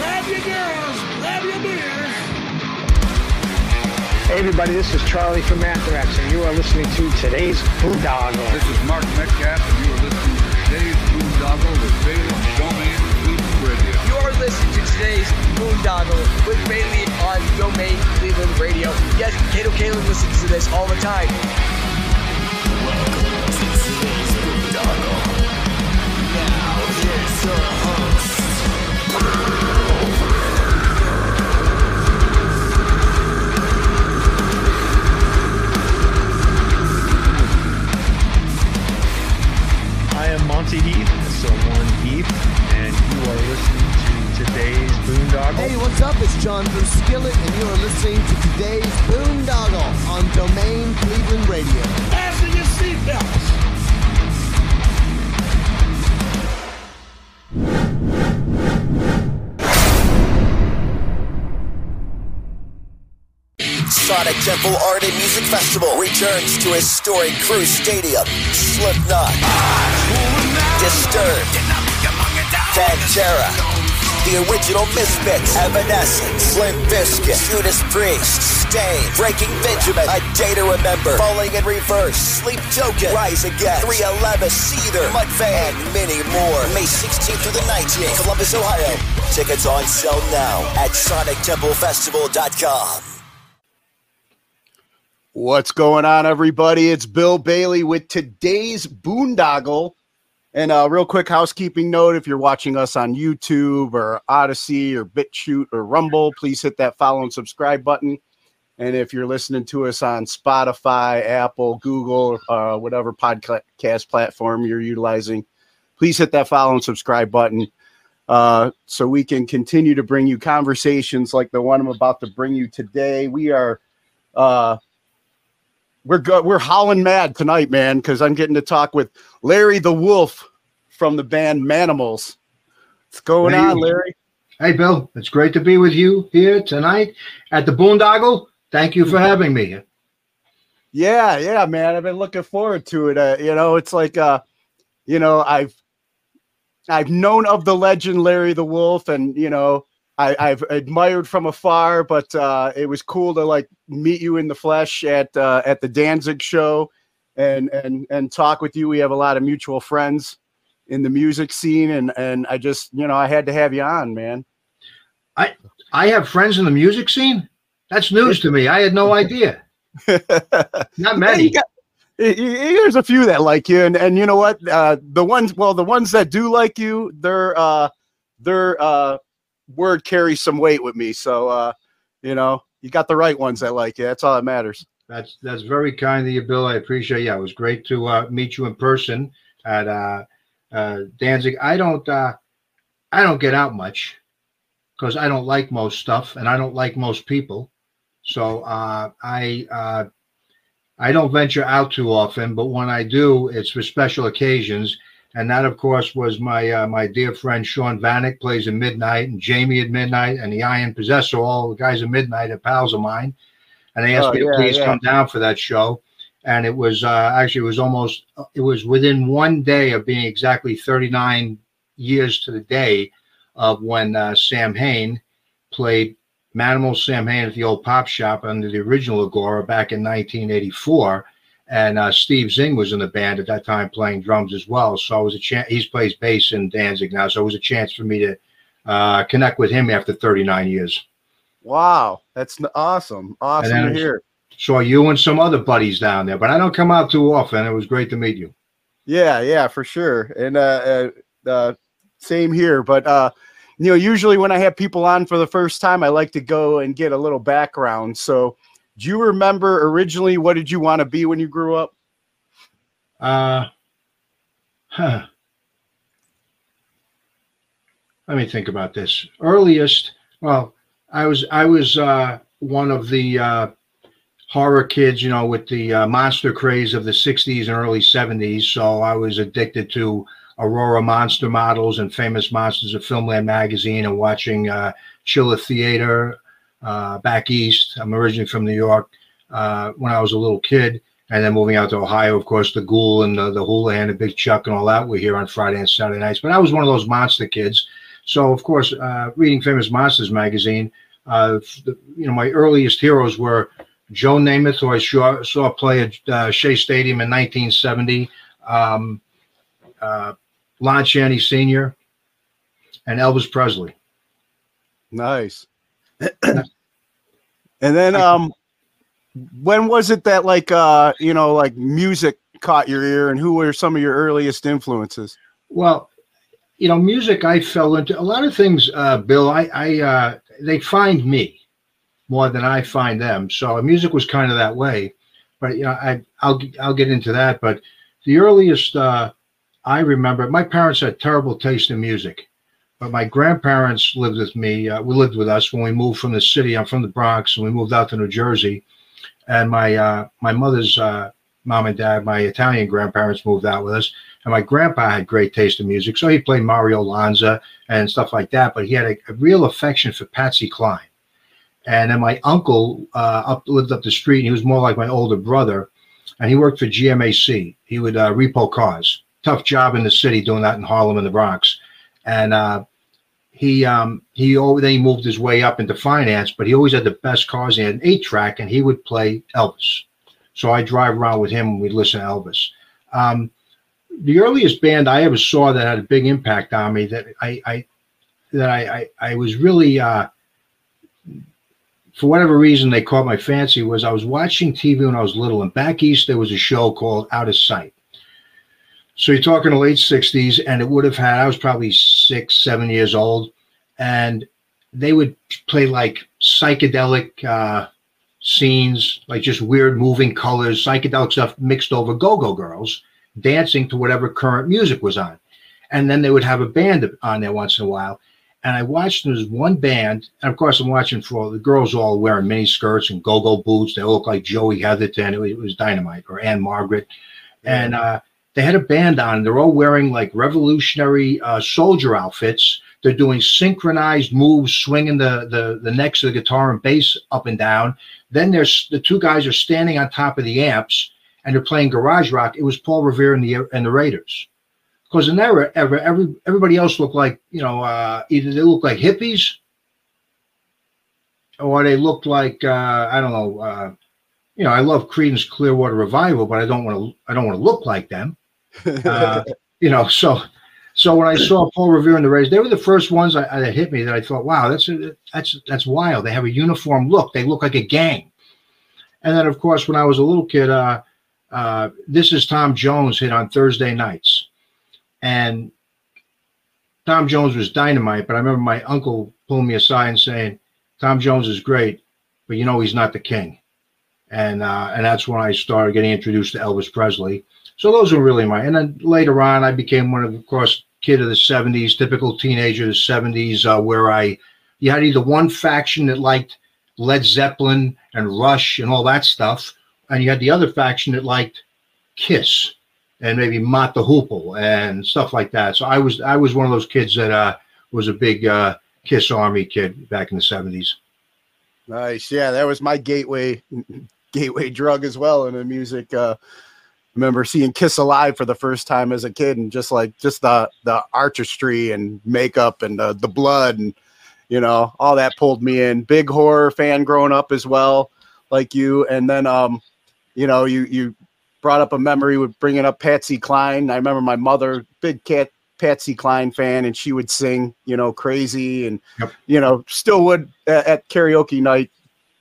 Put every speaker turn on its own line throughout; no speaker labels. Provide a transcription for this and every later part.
Grab your girls, grab your beers.
Hey everybody, this is Charlie from Anthrax, and you are listening to today's Boondoggle.
This is Mark Metcalf, and you are listening to today's Boondoggle with Bailey on Domain Cleveland Radio.
You are listening to today's Boondoggle with Bailey on Domain Cleveland Radio. Yes, Kato Kaelin listens to this all the time. Welcome to today's Boondoggle. Now here's your host.
Hey, what's up? It's John Bruce Skillett, and you are listening to today's Boondoggle on Domain Cleveland Radio.
Fasten your seatbelts.
Sonic Temple Art and Music Festival returns to historic Crew Stadium. Slipknot, Disturbed, Pantera, the original Misfits, Evanescence, Limp Bizkit, Judas Priest, Staind, Breaking Benjamin, A Day to Remember, Falling in Reverse, Sleep Token, Rise Against, 311, Seether, Mudvayne, and many more. May 16th through the 19th, Columbus, Ohio. Tickets on sale now at SonicTempleFestival.com.
What's going on, everybody? It's Bill Bailey with today's boondoggle. And a real quick housekeeping note if you're watching us on YouTube or Odysee or BitChute or Rumble, please hit that follow and subscribe button. And if you're listening to us on Spotify, Apple, Google, uh, whatever podcast platform you're utilizing, please hit that follow and subscribe button uh, so we can continue to bring you conversations like the one I'm about to bring you today. We are. Uh, we're go- we're howling mad tonight, man, because I'm getting to talk with Larry the Wolf from the band Manimals. What's going
Hey.
on, Larry?
Hey, Bill, it's great to be with you here tonight at the Boondoggle. Thank you for having me.
Yeah, yeah, man. I've been looking forward to it. Uh, you know, it's like uh, you know, I've I've known of the legend Larry the Wolf, and you know, I, I've admired from afar, but uh, it was cool to like meet you in the flesh at uh, at the Danzig show and and and talk with you. We have a lot of mutual friends in the music scene, and and I just you know I had to have you on, man.
I I have friends in the music scene. That's news to me. I had no idea. Not
Yeah,
many.
you got- y- y- There's a few that like you, and and you know what? Uh, the ones, well, the ones that do like you, their uh, their uh, word carries some weight with me. So, uh, you know, you got the right ones that like you. That's all that matters.
That's that's very kind of you, Bill. I appreciate. Yeah, it was great to uh, meet you in person at uh, uh, Danzig. I don't uh, I don't get out much because I don't like most stuff and I don't like most people. So uh, I uh, I don't venture out too often, but when I do, it's for special occasions. And that, of course, was my uh, my dear friend Sean Vanek plays at midnight, and Jamie at midnight, and the Iron Possessor. All the guys at midnight are pals of mine, and they asked
Oh,
me to
yeah,
please
yeah.
come down for that show. And it was uh, actually it was almost it was within one day of being exactly 39 years to the day of when uh, Samhain played Manimal Samhain at the old pop shop under the original Agora back in 1984. And uh, Steve Zing was in the band at that time playing drums as well. So it was a chance. He plays bass in Danzig now. So it was a chance for me to uh, connect with him after 39 years.
Wow, that's awesome. Awesome to hear.
Saw you and some other buddies down there, but I don't come out too often. It was great to meet you.
Yeah, yeah, for sure. And uh, uh, uh, same here. But uh, you know, usually when I have people on for the first time, I like to go and get a little background. So, do you remember originally what did you want to be when you grew up?
Uh, huh. Let me think about this. Earliest, well, I was I was uh, one of the uh, horror kids, you know, with the uh, monster craze of the '60s and early '70s. So I was addicted to Aurora monster models and famous monsters of Filmland magazine, and watching uh, Chiller Theater uh, back east. I'm originally from New York. Uh, when I was a little kid, and then moving out to Ohio, of course, the Ghoul and the, the and the Big Chuck, and all that were here on Friday and Saturday nights. But I was one of those monster kids. So of course, uh, reading Famous Monsters magazine, uh, the, you know, my earliest heroes were Joe Namath, who I saw, saw play at uh, Shea Stadium in 1970, um, uh, Lon Chaney Sr., and Elvis Presley.
Nice. and then um when was it that like uh you know like music caught your ear and who were some of your earliest influences?
Well, you know, music I fell into a lot of things, uh, Bill. I, I uh, they find me more than I find them. So music was kind of that way. But you know, I I'll I'll get into that. But the earliest uh, I remember, my parents had terrible taste in music, but my grandparents lived with me. Uh, we lived with us when we moved from the city. I'm from the Bronx, and we moved out to New Jersey. And my uh, my mother's uh, mom and dad, my Italian grandparents, moved out with us. And my grandpa had great taste in music, so he played Mario Lanza and stuff like that. But he had a, a real affection for Patsy Cline. And then my uncle uh, up lived up the street. and he was more like my older brother, and he worked for GMAC. He would uh, repo cars. Tough job in the city doing that in Harlem and the Bronx. And uh, he um, he over then he moved his way up into finance, but he always had the best cars. He had an eight track, and he would play Elvis. So I drive around with him and we listen to Elvis. Um, the earliest band I ever saw that had a big impact on me that I, I that I, I, I was really uh, for whatever reason they caught my fancy was I was watching TV when I was little and back east there was a show called Out of Sight. So you're talking the late 60s, and it would have had, I was probably six, seven years old, and they would play like psychedelic uh, scenes, like just weird moving colors, psychedelic stuff mixed over go go girls dancing to whatever current music was on. And then they would have a band on there once in a while. And I watched there was one band, and of course I'm watching for all the girls all wearing mini skirts and go-go boots. They look like Joey Heatherton. It was, it was Dynamite or Ann-Margret, and uh, they had a band on. They're all wearing like revolutionary uh, soldier outfits. They're doing synchronized moves, swinging the, the the necks of the guitar and bass up and down. Then there's the two guys are standing on top of the amps and they're playing garage rock. It was Paul Revere and the and the Raiders. Because in that era, every everybody else looked like you know uh, either they looked like hippies or they looked like uh, I don't know. Uh, you know, I love Creedence Clearwater Revival, but I don't want to. I don't want to look like them. Uh, you know, so so when I saw Paul Revere in the Raiders, they were the first ones that, that hit me that I thought, wow, that's that's that's wild. They have a uniform look. They look like a gang. And then, of course, when I was a little kid, uh, uh, this is Tom Jones hit on Thursday nights, and Tom Jones was dynamite. But I remember my uncle pulling me aside and saying, "Tom Jones is great, but you know he's not the king." And uh, and that's when I started getting introduced to Elvis Presley. So those were really my. And then later on, I became one of, of course, kid of the '70s, typical teenager of the '70s, uh, where I you had either one faction that liked Led Zeppelin and Rush and all that stuff, and you had the other faction that liked Kiss and maybe Mott the Hoople and stuff like that. So I was I was one of those kids that uh, was a big uh, Kiss Army kid back in the seventies.
Nice, yeah, that was my gateway gateway drug as well in the music. Uh, remember seeing Kiss Alive for the first time as a kid, and just like just the the artistry and makeup and the the blood and you know all that pulled me in. Big horror fan growing up as well, like you, and then um you know, you you brought up a memory with bringing up Patsy Cline. I remember my mother, big cat Patsy Cline fan, and she would sing, you know, crazy, and yep. you know, still would at, at karaoke night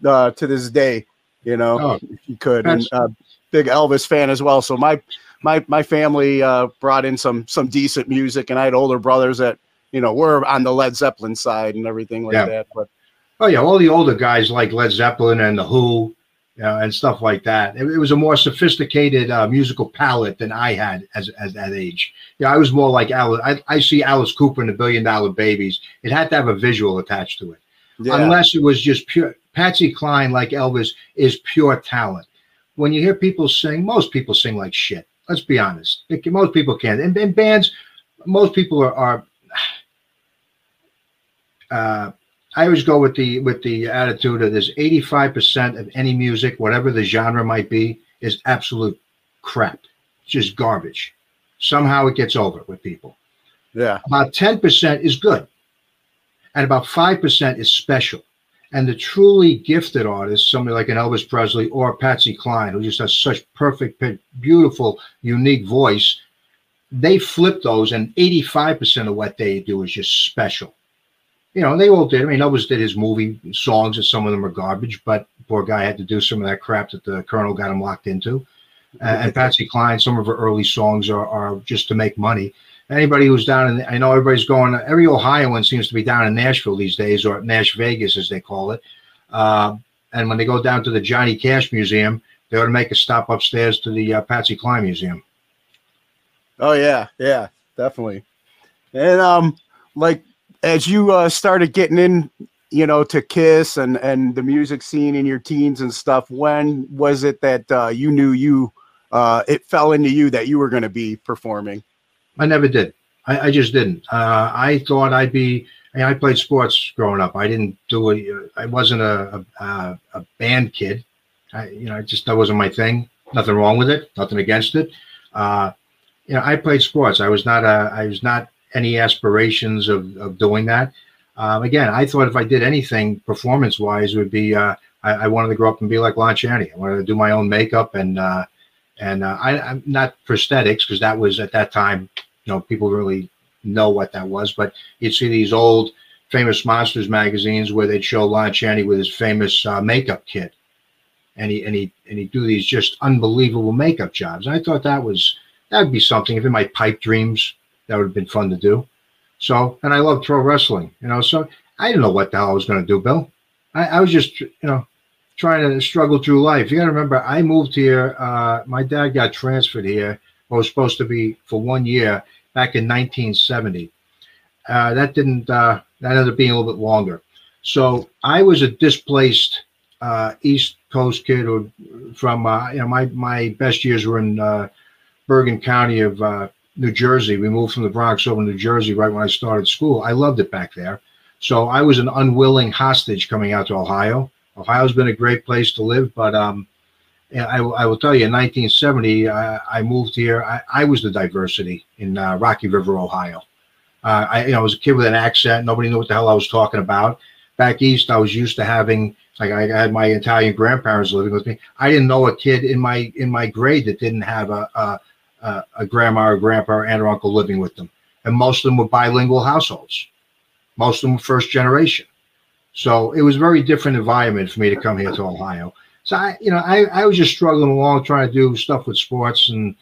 uh, to this day. You know, oh, if you could, and uh, big Elvis fan as well. So my my my family uh, brought in some some decent music, and I had older brothers that you know were on the Led Zeppelin side and everything like yeah. that. But
oh yeah, all the older guys like Led Zeppelin and the Who uh, and stuff like that. It, it was a more sophisticated uh, musical palette than I had as, as that age. Yeah, I was more like Alice. I, I see Alice Cooper in the Billion Dollar Babies. It had to have a visual attached to it, yeah. unless it was just pure. Patsy Cline, like Elvis, is pure talent. When you hear people sing, most people sing like shit. Let's be honest. Most people can. And, and bands, most people are, are uh, I always go with the with the attitude of there's 85% of any music, whatever the genre might be, is absolute crap. It's just garbage. Somehow it gets over with people.
Yeah.
About 10% is good. and about 5% is special. And the truly gifted artists, somebody like an Elvis Presley or Patsy Cline, who just has such perfect, beautiful, unique voice, they flip those, and 85% of what they do is just special. You know, they all did. I mean, Elvis did his movie songs, and some of them are garbage, but poor guy had to do some of that crap that the Colonel got him locked into. Uh, and Patsy Cline, some of her early songs are, are just to make money. Anybody who's down in, I know everybody's going, every Ohioan seems to be down in Nashville these days, or Nash Vegas as they call it. Uh, and when they go down to the Johnny Cash Museum, they ought to make a stop upstairs to the uh, Patsy Cline Museum.
Oh yeah, yeah, definitely. And um, like as you uh, started getting in, you know, to Kiss and and the music scene in your teens and stuff, when was it that uh, you knew you uh, it fell into you that you were going to be performing?
I never did. I, I just didn't. Uh, I thought I'd be. I, played sports growing up. I didn't do it. I wasn't a, a a band kid. I, you know, I just that wasn't my thing. Nothing wrong with it. Nothing against it. Uh, you know, I played sports. I was not a. I was not any aspirations of of doing that. Um, again, I thought if I did anything performance wise, would be. Uh, I, I, wanted to grow up and be like Lon Chaney. I wanted to do my own makeup and uh, and uh, I, I'm not prosthetics because that was at that time know people really know what that was but you'd see these old famous monsters magazines where they'd show lon chaney with his famous uh, makeup kit. And he and he and he'd do these just unbelievable makeup jobs. And i thought that was that would be something. If in my pipe dreams that would have been fun to do. So and i love pro wrestling you know so i didn't know what the hell i was going to do bill. I, I was just you know trying to struggle through life. You got to remember i moved here uh, my dad got transferred here. I was supposed to be for one year back in 1970. Uh, that didn't. Uh, that ended up being a little bit longer. So I was a displaced uh, East Coast kid, or from uh, you know my my best years were in uh, Bergen County of uh, New Jersey. We moved from the Bronx over to New Jersey right when I started school. I loved it back there. So I was an unwilling hostage coming out to Ohio. Ohio's been a great place to live, but um, I, I, will tell you, in 1970, I, I moved here. I, I, was the diversity in uh, Rocky River, Ohio. Uh, I, you know, I was a kid with an accent. Nobody knew what the hell I was talking about. Back east, I was used to having like I had my Italian grandparents living with me. I didn't know a kid in my in my grade that didn't have a a, a, a grandma or grandpa or aunt or uncle living with them, and most of them were bilingual households. Most of them were first generation. So it was a very different environment for me to come here to Ohio. So I, you know, I, I was just struggling along trying to do stuff with sports and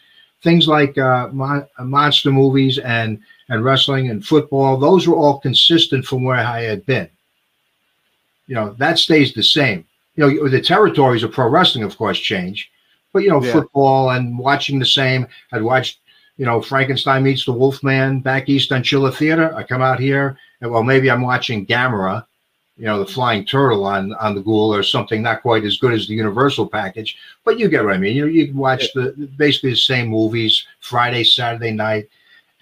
things like uh, mon- monster movies and and wrestling and football. Those were all consistent from where I had been. You know, that stays the same. You know, the territories of pro wrestling, of course, change, but you know, yeah. football and watching the same. I'd watched, you know, Frankenstein meets the Wolfman back east on Chiller Theater. I come out here, and well, maybe I'm watching Gamera you know, the flying turtle on on the Ghoul or something not quite as good as the Universal package, but you get what I mean. You know, you watch the basically the same movies Friday, Saturday night,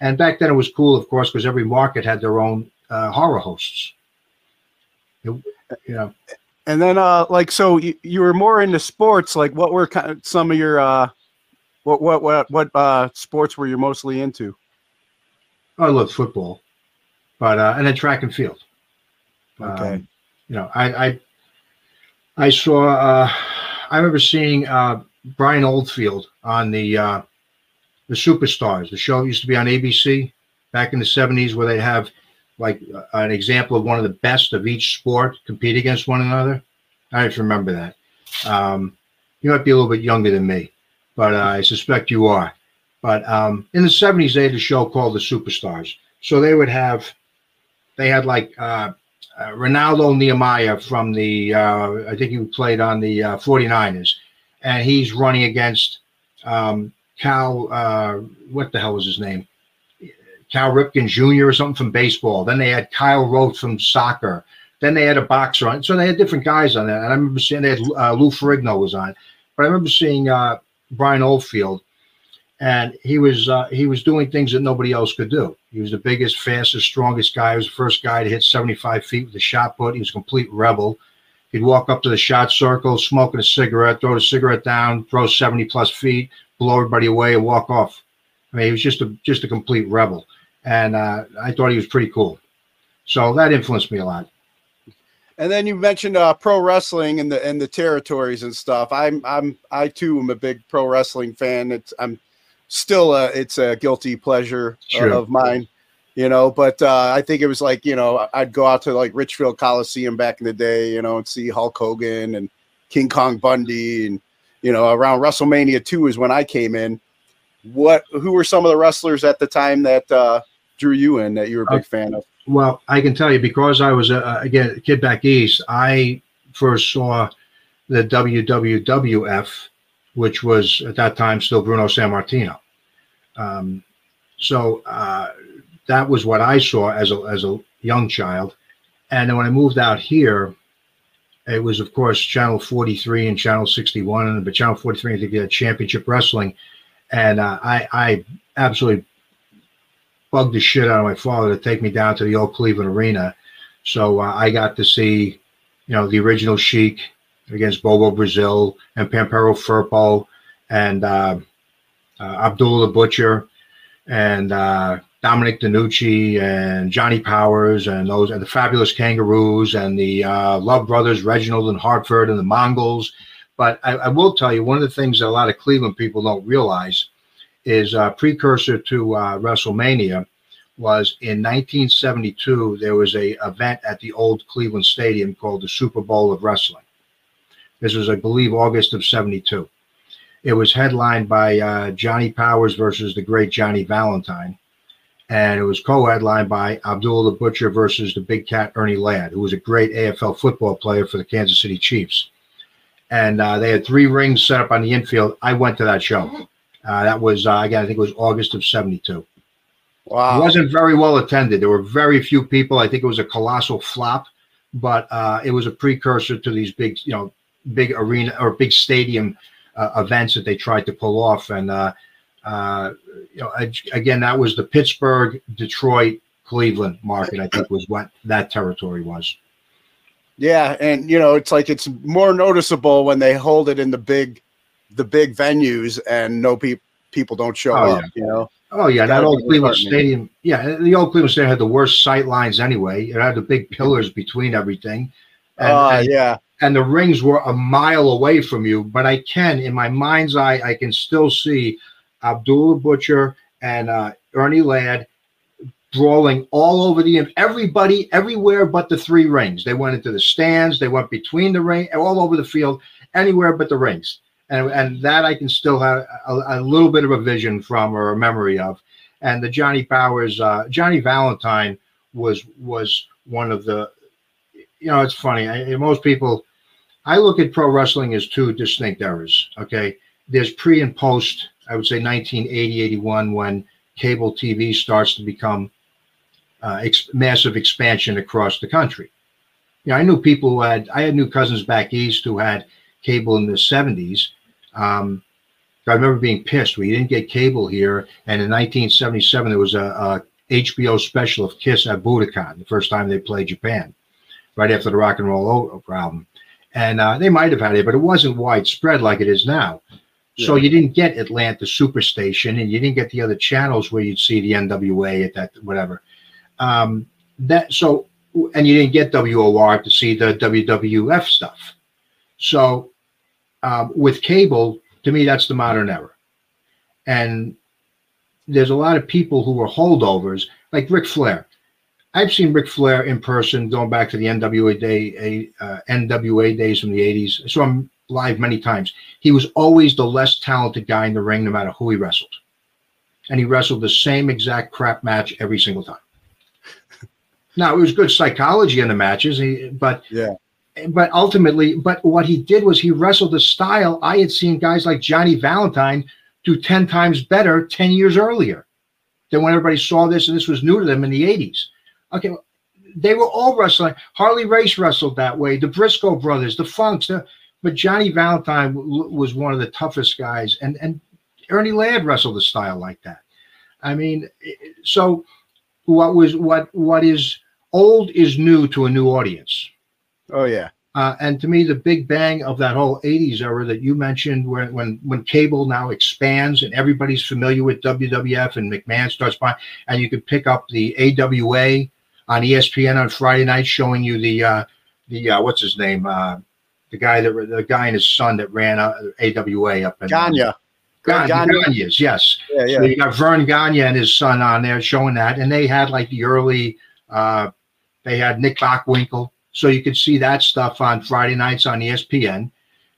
and back then it was cool, of course, because every market had their own uh, horror hosts. You know.
And then, uh, like, so you, you were more into sports. Like, what were kind of some of your, uh, what, what, what, what, uh, sports were you mostly into?
I love football, but uh, and then track and field.
Okay. Um,
you know, I I, I saw. Uh, I remember seeing uh, Brian Oldfield on the uh, the Superstars. The show used to be on ABC back in the '70s, where they have like uh, an example of one of the best of each sport compete against one another. I just remember that. Um, you might be a little bit younger than me, but uh, I suspect you are. But um, in the 70s, they had a show called The Superstars. So they would have, they had like uh, Renaldo Nehemiah from the, uh, I think he played on the uh, 49ers, and he's running against um, Cal, uh, what the hell was his name? Cal Ripken Jr. or something from baseball. Then they had Kyle Rote from soccer. Then they had a boxer on. So they had different guys on that. And I remember seeing they had uh, Lou Ferrigno was on. But I remember seeing uh, Brian Oldfield and he was uh, he was doing things that nobody else could do. He was the biggest, fastest, strongest guy. He was the first guy to hit 75 feet with a shot put. He was a complete rebel. He'd walk up to the shot circle, smoking a cigarette, throw the cigarette down, throw 70 plus feet, blow everybody away, and walk off. I mean, he was just a just a complete rebel, and uh, I thought he was pretty cool. So that influenced me a lot.
And then you mentioned uh, pro wrestling and the and the territories and stuff. I'm I'm I too am a big pro wrestling fan. It's I'm still a it's a guilty pleasure uh,
Sure.
of mine, you know. But uh, I think it was like you know I'd go out to like Richfield Coliseum back in the day, you know, and see Hulk Hogan and King Kong Bundy, and you know around WrestleMania two is when I came in. What who were some of the wrestlers at the time that uh, drew you in that you were a big fan of?
Well, I can tell you because I was a, again a kid back east. I first saw the WWWF, which was at that time still Bruno Sammartino. Um, so uh, that was what I saw as a as a young child, and then when I moved out here, it was of course Channel 43 and Channel 61, but Channel 43 I think had Championship Wrestling, and uh, I I absolutely bugged the shit out of my father to take me down to the old Cleveland Arena. So uh, I got to see, you know, the original Sheik against Bobo Brazil and Pampero Firpo and uh, uh, Abdullah the Butcher and uh, Dominic DeNucci and Johnny Powers and those and the Fabulous Kangaroos and the uh, Love Brothers, Reginald and Hartford and the Mongols. But I, I will tell you, one of the things that a lot of Cleveland people don't realize is a precursor to uh, WrestleMania was in 1972 there was a event at the old Cleveland Stadium called the Super Bowl of Wrestling. This was, I believe, August of 72. It was headlined by uh, Johnny Powers versus the great Johnny Valentine. And it was co-headlined by Abdul the Butcher versus the Big Cat Ernie Ladd, who was a great AFL football player for the Kansas City Chiefs. And uh, they had three rings set up on the infield. I went to that show. Uh, that was uh, again, I think it was August of '72. It
Wow,
wasn't very well attended. There were very few people. I think it was a colossal flop, but uh, it was a precursor to these big, you know, big arena or big stadium uh, events that they tried to pull off. And uh, uh, you know, ag- again, that was the Pittsburgh, Detroit, Cleveland market. I think was what that territory was.
Yeah, and you know, it's like it's more noticeable when they hold it in the big, the big venues, and no people people don't show
Oh,
up. You know,
Oh yeah, that old Cleveland. Stadium. Yeah, the old Cleveland Stadium had the worst sight lines anyway. It had the big pillars between everything. And,
Ah,
and,
yeah,
and the rings were a mile away from you. But I can, in my mind's eye, I can still see Abdullah Butcher and uh, Ernie Ladd brawling all over the everybody everywhere but the three rings. They went into the stands, they went between the ring, all over the field, anywhere but the rings. And and that I can still have a, a little bit of a vision from or a memory of. And the Johnny Powers, uh, Johnny Valentine was was one of the. You know, it's funny. I, most people, I look at pro wrestling as two distinct eras. Okay, there's pre and post. I would say 1980, 81, when cable TV starts to become uh, ex- massive expansion across the country. You know, I knew people who had, I had new cousins back east who had cable in the 70s. Um, I remember being pissed. We didn't get cable here. And in 1977, there was a, a HBO special of Kiss at Budokan, the first time they played Japan, right after the Rock and Roll album. And uh, they might have had it, but it wasn't widespread like it is now. So you didn't get Atlanta Superstation, and you didn't get the other channels where you'd see the NWA at that whatever. Um, that so, and you didn't get WOR to see the WWF stuff. So um, with cable, to me, that's the modern era. And there's a lot of people who were holdovers, like Ric Flair. I've seen Ric Flair in person going back to the NWA day, uh, NWA days from the 80s. I saw him live many times. He was always the less talented guy in the ring, no matter who he wrestled. And he wrestled the same exact crap match every single time. now, it was good psychology in the matches, but
yeah,
but ultimately, but what he did was he wrestled the style I had seen guys like Johnny Valentine do 10 times better 10 years earlier than when everybody saw this and this was new to them in the 80s. Okay, they were all wrestling. Harley Race wrestled that way, the Briscoe brothers, the Funks, the, but Johnny Valentine w- was one of the toughest guys, and, and Ernie Ladd wrestled a style like that. I mean, so what was what what is old is new to a new audience.
Oh yeah.
Uh, and to me, the big bang of that whole '80s era that you mentioned, when when when cable now expands and everybody's familiar with WWF and McMahon starts buying, and you could pick up the AWA on ESPN on Friday night, showing you the uh, the uh, what's his name, uh, the guy that the guy and his son that ran uh, AWA up in
Gagne.
Gagne,
Gagne.
Gagne's, yes.
Yeah, yeah.
So you got Verne Gagne and his son on there showing that, and they had like the early, uh, they had Nick Bockwinkel, so you could see that stuff on Friday nights on ESPN.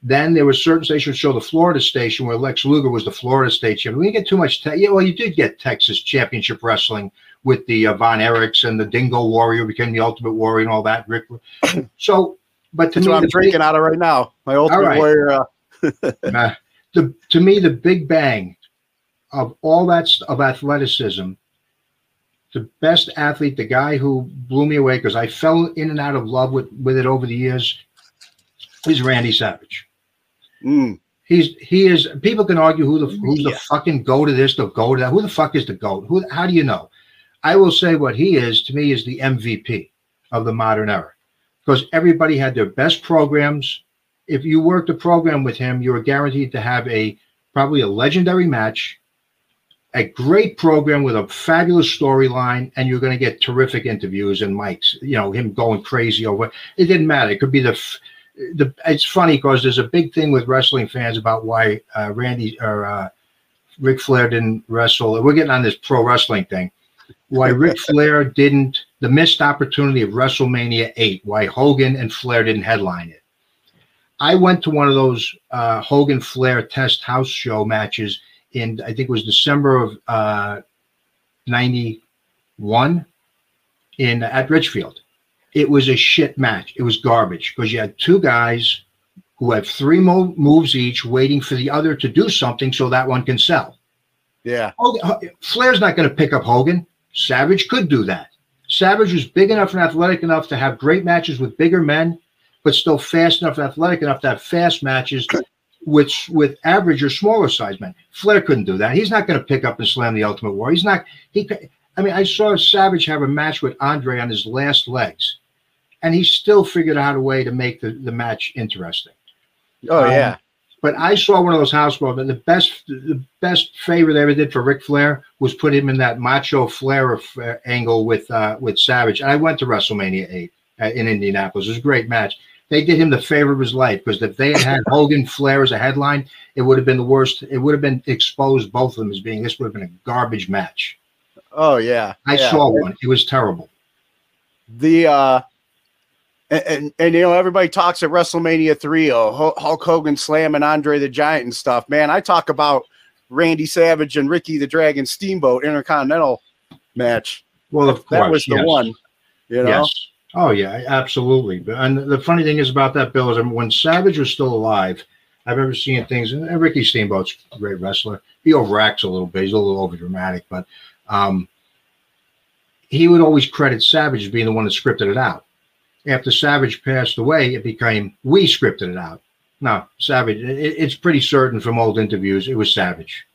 Then there were certain stations show the Florida station where Lex Luger was the Florida station. We didn't get too much. Te- yeah, well, you did get Texas Championship Wrestling with the uh, Von Erichs and the Dingo Warrior became the Ultimate Warrior and all that. Rick. So, but to
That's
me,
what I'm
the big-
drinking out of right now. My Ultimate
right.
Warrior. Uh,
uh, the to me the big bang of all that of athleticism the best athlete the guy who blew me away because i fell in and out of love with with it over the years is randy savage
mm,
he's he is people can argue who the who's the fucking go to this the go to that who the fuck is the goat who how do you know i will say what he is to me is the mvp of the modern era because everybody had their best programs if you worked a program with him you were guaranteed to have a probably a legendary match a great program with a fabulous storyline and you're going to get terrific interviews and mics you know him going crazy over it didn't matter it could be the the it's funny because there's a big thing with wrestling fans about why uh, Randy or uh, Ric Flair didn't wrestle. We're getting on this pro wrestling thing. Why Ric Flair didn't the missed opportunity of WrestleMania eight? Why Hogan and Flair didn't headline it? I went to one of those uh, Hogan Flair test house show matches in I think it was December of uh, '91 in at Richfield it was a shit match. It was garbage because you had two guys who have three mo- moves each, waiting for the other to do something so that one can sell.
yeah.
Hogan, Flair's not going to pick up Hogan. Savage could do that. Savage was big enough and athletic enough to have great matches with bigger men, but still fast enough and athletic enough to have fast matches with with average or smaller size men. Flair couldn't do that. He's not going to pick up and slam the Ultimate War. He's not. He. I mean, I saw Savage have a match with Andre on his last legs, and he still figured out a way to make the, the match interesting.
Oh
Um,
yeah.
But I saw one of those house shows, and the best the best favor they ever did for Ric Flair was put him in that macho Flair uh, angle with uh, with Savage. And I went to WrestleMania eight uh, in Indianapolis. It was a great match. They did him the favor of his life because if they had had Hogan Flair as a headline, it would have been the worst. It would have been exposed both of them as being this would have been a garbage match.
Oh yeah.
I
yeah.
saw one. It was terrible.
the uh and, and and you know everybody talks at WrestleMania three, oh Hul- Hulk Hogan slamming Andre the Giant and stuff. Man, I talk about Randy Savage and Ricky the Dragon Steamboat Intercontinental match.
Well, of course,
that was the
yes.
one. You know,
Yes. Oh yeah, absolutely. But- And the funny thing is about that, Bill, is when Savage was still alive, I've ever seen things. And Ricky Steamboat's a great wrestler. He overacts a little bit. He's a little over dramatic, but um, he would always credit Savage as being the one that scripted it out. After Savage passed away, it became we scripted it out. No, Savage. It, it's pretty certain from old interviews it was Savage.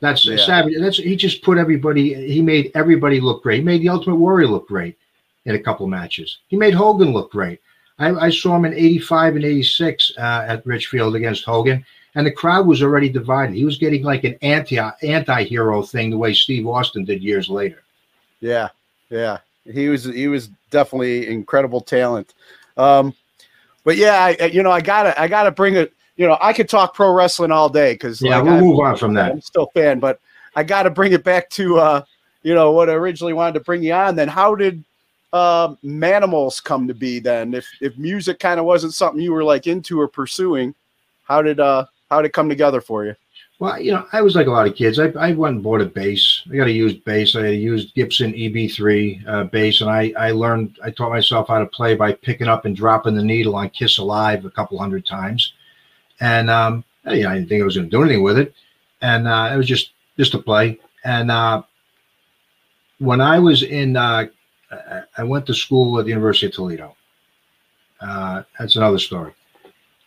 That's
Yeah.
Savage. That's he just put everybody. He made everybody look great. He made the Ultimate Warrior look great in a couple matches. He made Hogan look great. I, I saw him in '85 and '86 uh, at Richfield against Hogan, and the crowd was already divided. He was getting like an anti anti hero thing, the way Steve Austin did years later.
yeah, yeah. He was he was definitely incredible talent. Um, but yeah, I, you know, I gotta I gotta bring it. You know, I could talk pro wrestling all day because
Yeah, we'll move on from that.
I'm still a fan, but I got to bring it back to uh, you know what I originally wanted to bring you on. Then how did um, Manimals come to be? Then if if music kind of wasn't something you were like into or pursuing, how did uh how did it come together for you?
Well, you know, I was like a lot of kids. I, I went and bought a bass. I got a used bass. I used Gibson EB3 uh, bass, and I, I learned, I taught myself how to play by picking up and dropping the needle on Kiss Alive a couple hundred times. And, um, you know, I didn't think I was going to do anything with it. And uh, it was just, just to play. And uh, when I was in, uh, I- I went to school at the University of Toledo. Uh, that's another story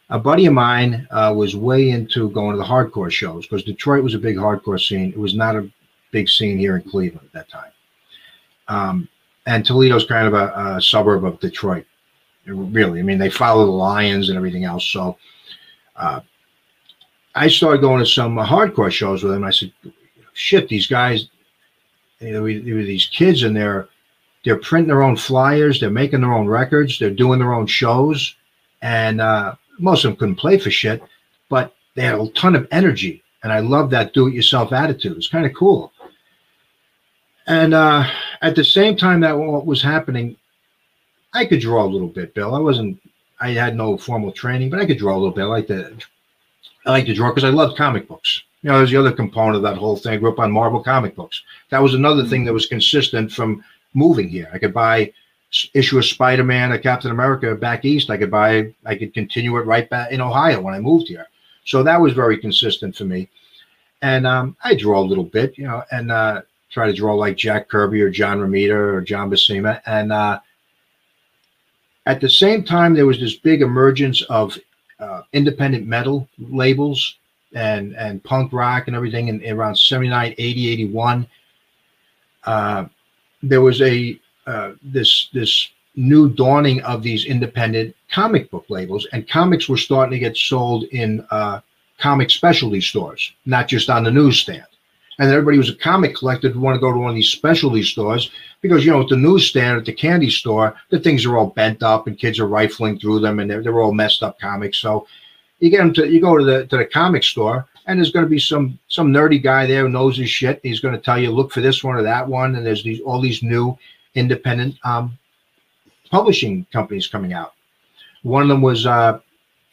a buddy of mine uh, was way into going to the hardcore shows because Detroit was a big hardcore scene. It was not a big scene here in Cleveland at that time. Um, and Toledo's kind of a, a suburb of Detroit, really. I mean, they follow the Lions and everything else. So uh, I started going to some hardcore shows with him. I said, shit, these guys, you know, were these kids in there they're printing their own flyers, they're making their own records, they're doing their own shows, and uh, most of them couldn't play for shit, but they had a ton of energy, and I love that do-it-yourself attitude. It's kind of cool. And uh, at the same time that what was happening, I could draw a little bit, Bill. I wasn't, I had no formal training, but I could draw a little bit. I like to, I like to draw because I love comic books. You know, there's the other component of that whole thing. I grew up on Marvel comic books. That was another thing that was consistent from moving here. I could buy issue of Spider-Man or Captain America back east. I could buy, I could continue it right back in Ohio when I moved here. So that was very consistent for me. And um, I draw a little bit, you know, and uh, try to draw like Jack Kirby or John Romita or John Buscema. And uh, at the same time, there was this big emergence of uh, independent metal labels and and punk rock and everything in, in around 79, 80, 81. Uh, there was a uh, this this new dawning of these independent comic book labels, and comics were starting to get sold in uh, comic specialty stores, not just on the newsstand. And everybody was a comic collector who want to go to one of these specialty stores because you know at the newsstand at the candy store the things are all bent up and kids are rifling through them and they're, they're all messed up comics. So you get them to you go to the to the comic store and there's going to be some some nerdy guy there who knows his shit. He's going to tell you look for this one or that one, and there's these all these new independent um, publishing companies coming out. One of them was uh,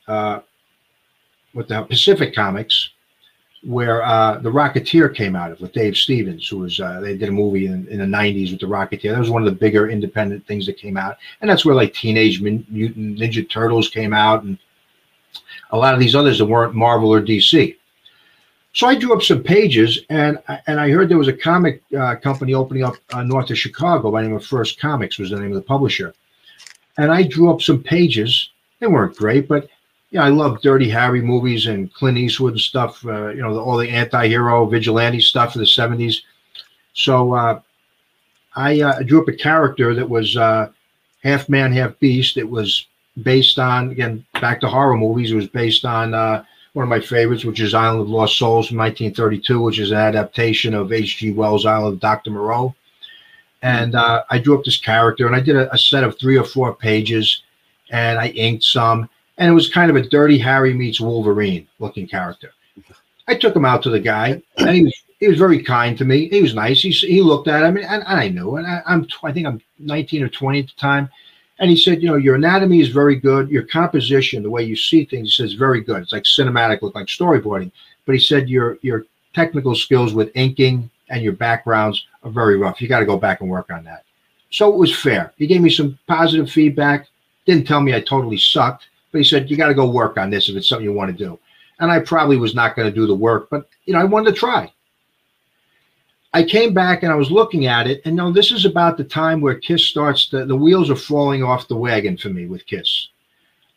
uh, the Pacific Comics, where uh, the Rocketeer came out of with Dave Stevens, who was uh, they did a movie in, in the '90s with the Rocketeer. That was one of the bigger independent things that came out, and that's where like Teenage Mutant Ninja Turtles came out, and a lot of these others that weren't Marvel or DC. So I drew up some pages, and and I heard there was a comic uh, company opening up uh, north of Chicago by the name of First Comics was the name of the publisher, and I drew up some pages. They weren't great, but yeah, I love Dirty Harry movies and Clint Eastwood and stuff. Uh, you know, the, all the anti-hero vigilante stuff of the '70s. So uh, I uh, drew up a character that was uh, half man, half beast. It was based on again back to horror movies. It was based on one of my favorites, which is Island of Lost Souls from 1932, which is an adaptation of H.G. Wells' Island of Dr. Moreau. And uh, I drew up this character, and I did a, a set of three or four pages, and I inked some, and it was kind of a Dirty Harry meets Wolverine looking character. I took him out to the guy, and he was he was very kind to me. He was nice. He he looked at him, and, and I knew, and I, I'm I think I'm 19 or 20 at the time. And he said, you know, your anatomy is very good. Your composition, the way you see things, he says, very good. It's like cinematic, look like storyboarding. But he said your your technical skills with inking and your backgrounds are very rough. You got to go back and work on that. So it was fair. He gave me some positive feedback. Didn't tell me I totally sucked, but he said you got to go work on this if it's something you want to do. And I probably was not going to do the work, but you know, I wanted to try. I came back and I was looking at it, and know, this is about the time where Kiss starts. The, the wheels are falling off the wagon for me with Kiss.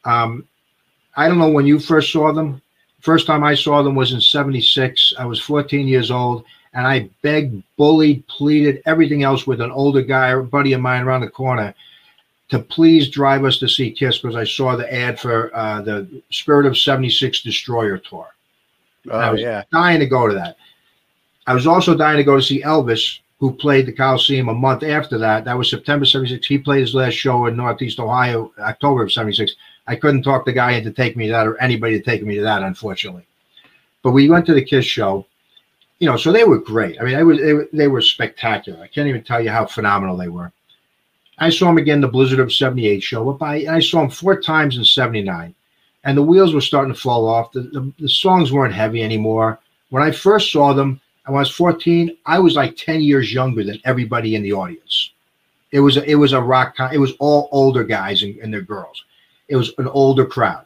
Um, I don't know when you first saw them. First time I saw them was in '76. I was 14 years old, and I begged, bullied, pleaded, everything else with an older guy, a buddy of mine around the corner, to please drive us to see Kiss because I saw the ad for uh, the Spirit of '76 Destroyer tour.
Oh I
was
yeah.
dying to go to that. I was also dying to go to see Elvis, who played the Coliseum a month after that. That was September 76. He played his last show in Northeast Ohio, October of 76. I couldn't talk the guy into taking me to that or anybody to take me to that, unfortunately. But we went to the Kiss show, you know, so they were great. I mean, they were, they were, they were spectacular. I can't even tell you how phenomenal they were. I saw them again, the Blizzard of 78 show, but by, I saw them four times in 79 and the wheels were starting to fall off. The, the, the songs weren't heavy anymore. When I first saw them, I was 14, I was like 10 years younger than everybody in the audience. It was a, it was a rock. Con- it was all older guys and, and their girls. It was an older crowd.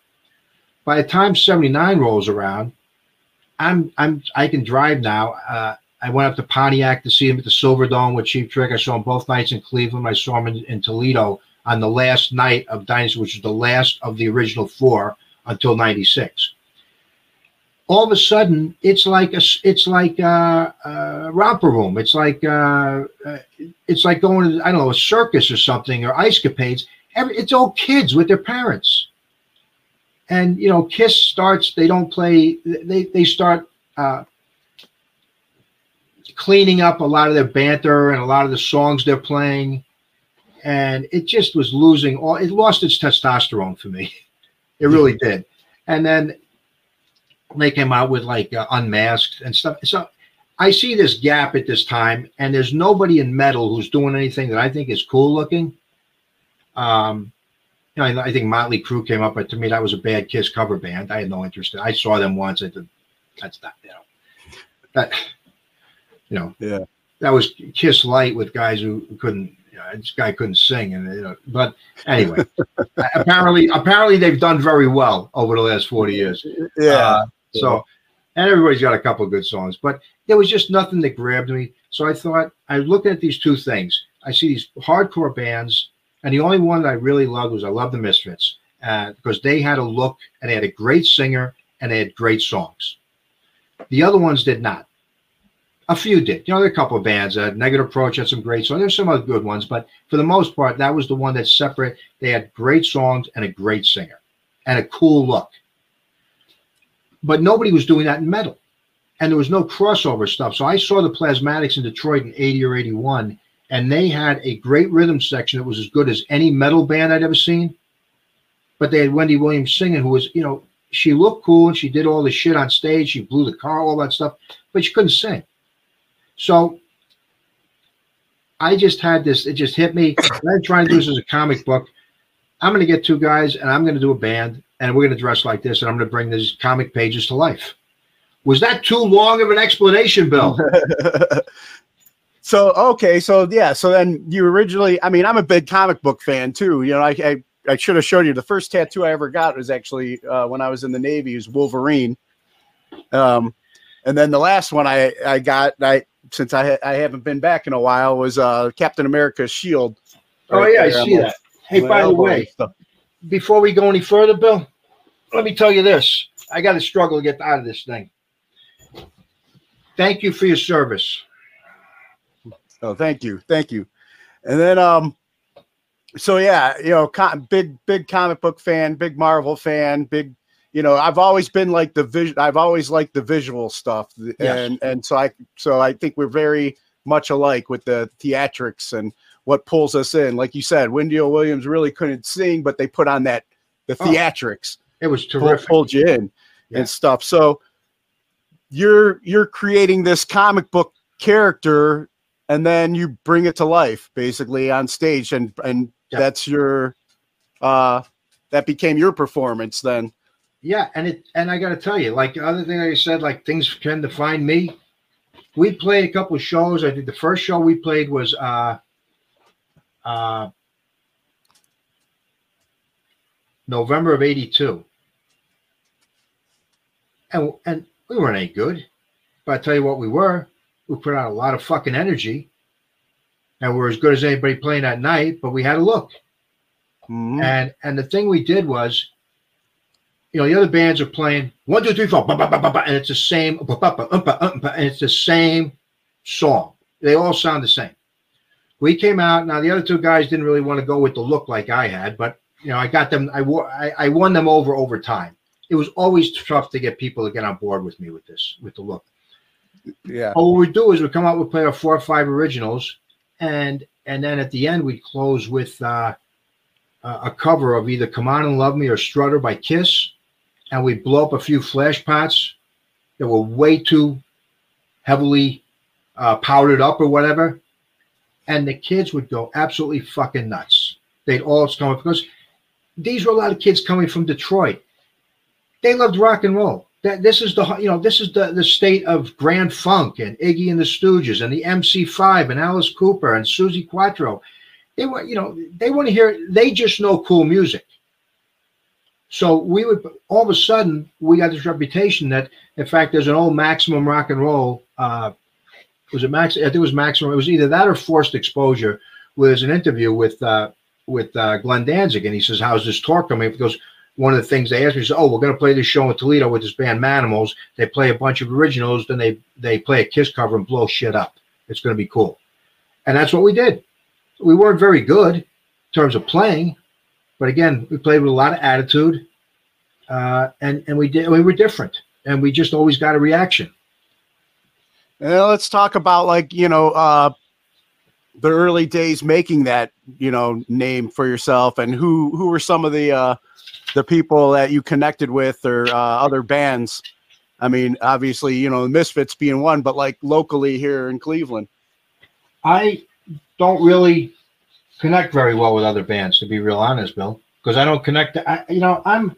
By the time 79 rolls around, I'm I'm I can drive now. Uh, I went up to Pontiac to see him at the Silver Dome with Cheap Trick. I saw him both nights in Cleveland. I saw him in, in Toledo on the last night of Dynasty, which was the last of the original four until 96 all of a sudden it's like a it's like a, a romper room it's like uh, uh, it's like going to i don't know a circus or something or ice capades Every, it's all kids with their parents and you know kiss starts they don't play they they start uh, cleaning up a lot of their banter and a lot of the songs they're playing and it just was losing all. It lost its testosterone for me. It really did. And then they came out with like uh, unmasked and stuff. So I see this gap at this time, and there's nobody in metal who's doing anything that I think is cool looking. Um, you know, I, I think Motley Crue came up, but to me that was a bad Kiss cover band. I had no interest. In, I saw them once. I did. That's not you know that you know
Yeah.
that was Kiss Light with guys who couldn't. You know, this guy couldn't sing, and you know. But anyway, apparently, apparently they've done very well over the last forty years.
Yeah.
Uh, so, and everybody's got a couple of good songs, but there was just nothing that grabbed me. So I thought I looked at these two things. I see these hardcore bands, and the only one that I really loved was I love the Misfits uh, because they had a look and they had a great singer and they had great songs. The other ones did not. A few did. You know, there are a couple of bands. Uh, Negative Approach had some great songs. There's some other good ones, but for the most part, that was the one that separate. They had great songs and a great singer and a cool look. But nobody was doing that in metal. And there was no crossover stuff. So I saw the Plasmatics in Detroit in 80 or 81, and they had a great rhythm section that was as good as any metal band I'd ever seen. But they had Wendy Williams singing, who was, you know, she looked cool and she did all the shit on stage. She blew the car, all that stuff, but she couldn't sing. So I just had this, it just hit me. I'm trying to do this as a comic book. I'm going to get two guys and I'm going to do a band and we're going to dress like this and I'm going to bring these comic pages to life. Was that too long of an explanation, Bill?
so okay, so yeah, so then you originally, I mean, I'm a big comic book fan too. You know, I I, I should have showed you the first tattoo I ever got was actually uh, when I was in the Navy. It was Wolverine. Um, and then the last one I I got I since I I haven't been back in a while was uh Captain America's shield.
Oh,
Right
yeah, I
there on
see
my-
that. Hey, by the way, before we go any further, Bill, let me tell you this. I got to struggle to get out of this thing. Thank you for your service.
Oh, thank you, thank you. And then, um, so yeah, you know, com- big, big comic book fan, big Marvel fan, big. You know, I've always been like the vision. I've always liked the visual stuff, and and so I so I think we're very much alike with the theatrics and what pulls us in. Like you said, Wendy O. Williams really couldn't sing, but they put on that the
Oh,
theatrics
It was terrific.
pulled you in
Yeah.
and stuff. So you're you're creating this comic book character and then you bring it to life basically on stage and and
Yeah.
that's your uh that became your performance then.
Yeah, and it and I got to tell you, like the other thing I said, like things tend to find me. We played a couple of shows. I think the first show we played was uh uh November of '82, and and we weren't any good, but I tell you what, we were. We put out a lot of fucking energy, and we're as good as anybody playing that night. But we had a look.
Mhm.
And and the thing we did was, you know, the other bands are playing one, two, three, four, ba, ba, ba, ba, ba, and it's the same, um, um, and it's the same song. They all sound the same. We came out. Now the other two guys didn't really want to go with the look like I had, but you know, I got them. I wa- I, I won them over over time. It was always tough to get people to get on board with me with this, with the look.
Yeah.
But what we do is we come out, we play our four or five originals, and and then at the end we close with uh, a a cover of either "Come On and Love Me" or "Strutter" by Kiss, and we blow up a few flash pots that were way too heavily uh, powdered up or whatever, and the kids would go absolutely fucking nuts. They'd all come up because these were a lot of kids coming from Detroit. They loved rock and roll. That this is the you know this is the the state of Grand Funk and Iggy and the Stooges and the MC5 and Alice Cooper and Suzi Quatro. They want you know they want to hear. They just know cool music. So we would all of a sudden we got this reputation that in fact there's an old Maximum Rock and Roll. Uh, was it Max? I think it was Maximum. It was either that or Forced Exposure. There's an interview with uh, with uh, Glenn Danzig, and he says, "How's this tour coming?" Because one of the things they asked me is, "Oh, we're going to play this show in Toledo with this band Manimals. They play a bunch of originals, then they they play a Kiss cover and blow shit up. It's going to be cool." And that's what we did. We weren't very good in terms of playing, but again, we played with a lot of attitude, uh, and and we did we were different, and we just always got a reaction.
Let's talk about like you know uh the early days making that you know name for yourself, and who who were some of the uh, the people that you connected with or uh, other bands? I mean, obviously, you know, Misfits being one, but like locally here in Cleveland.
I don't really connect very well with other bands, to be real honest, Bill, because I don't connect. I, you know, I'm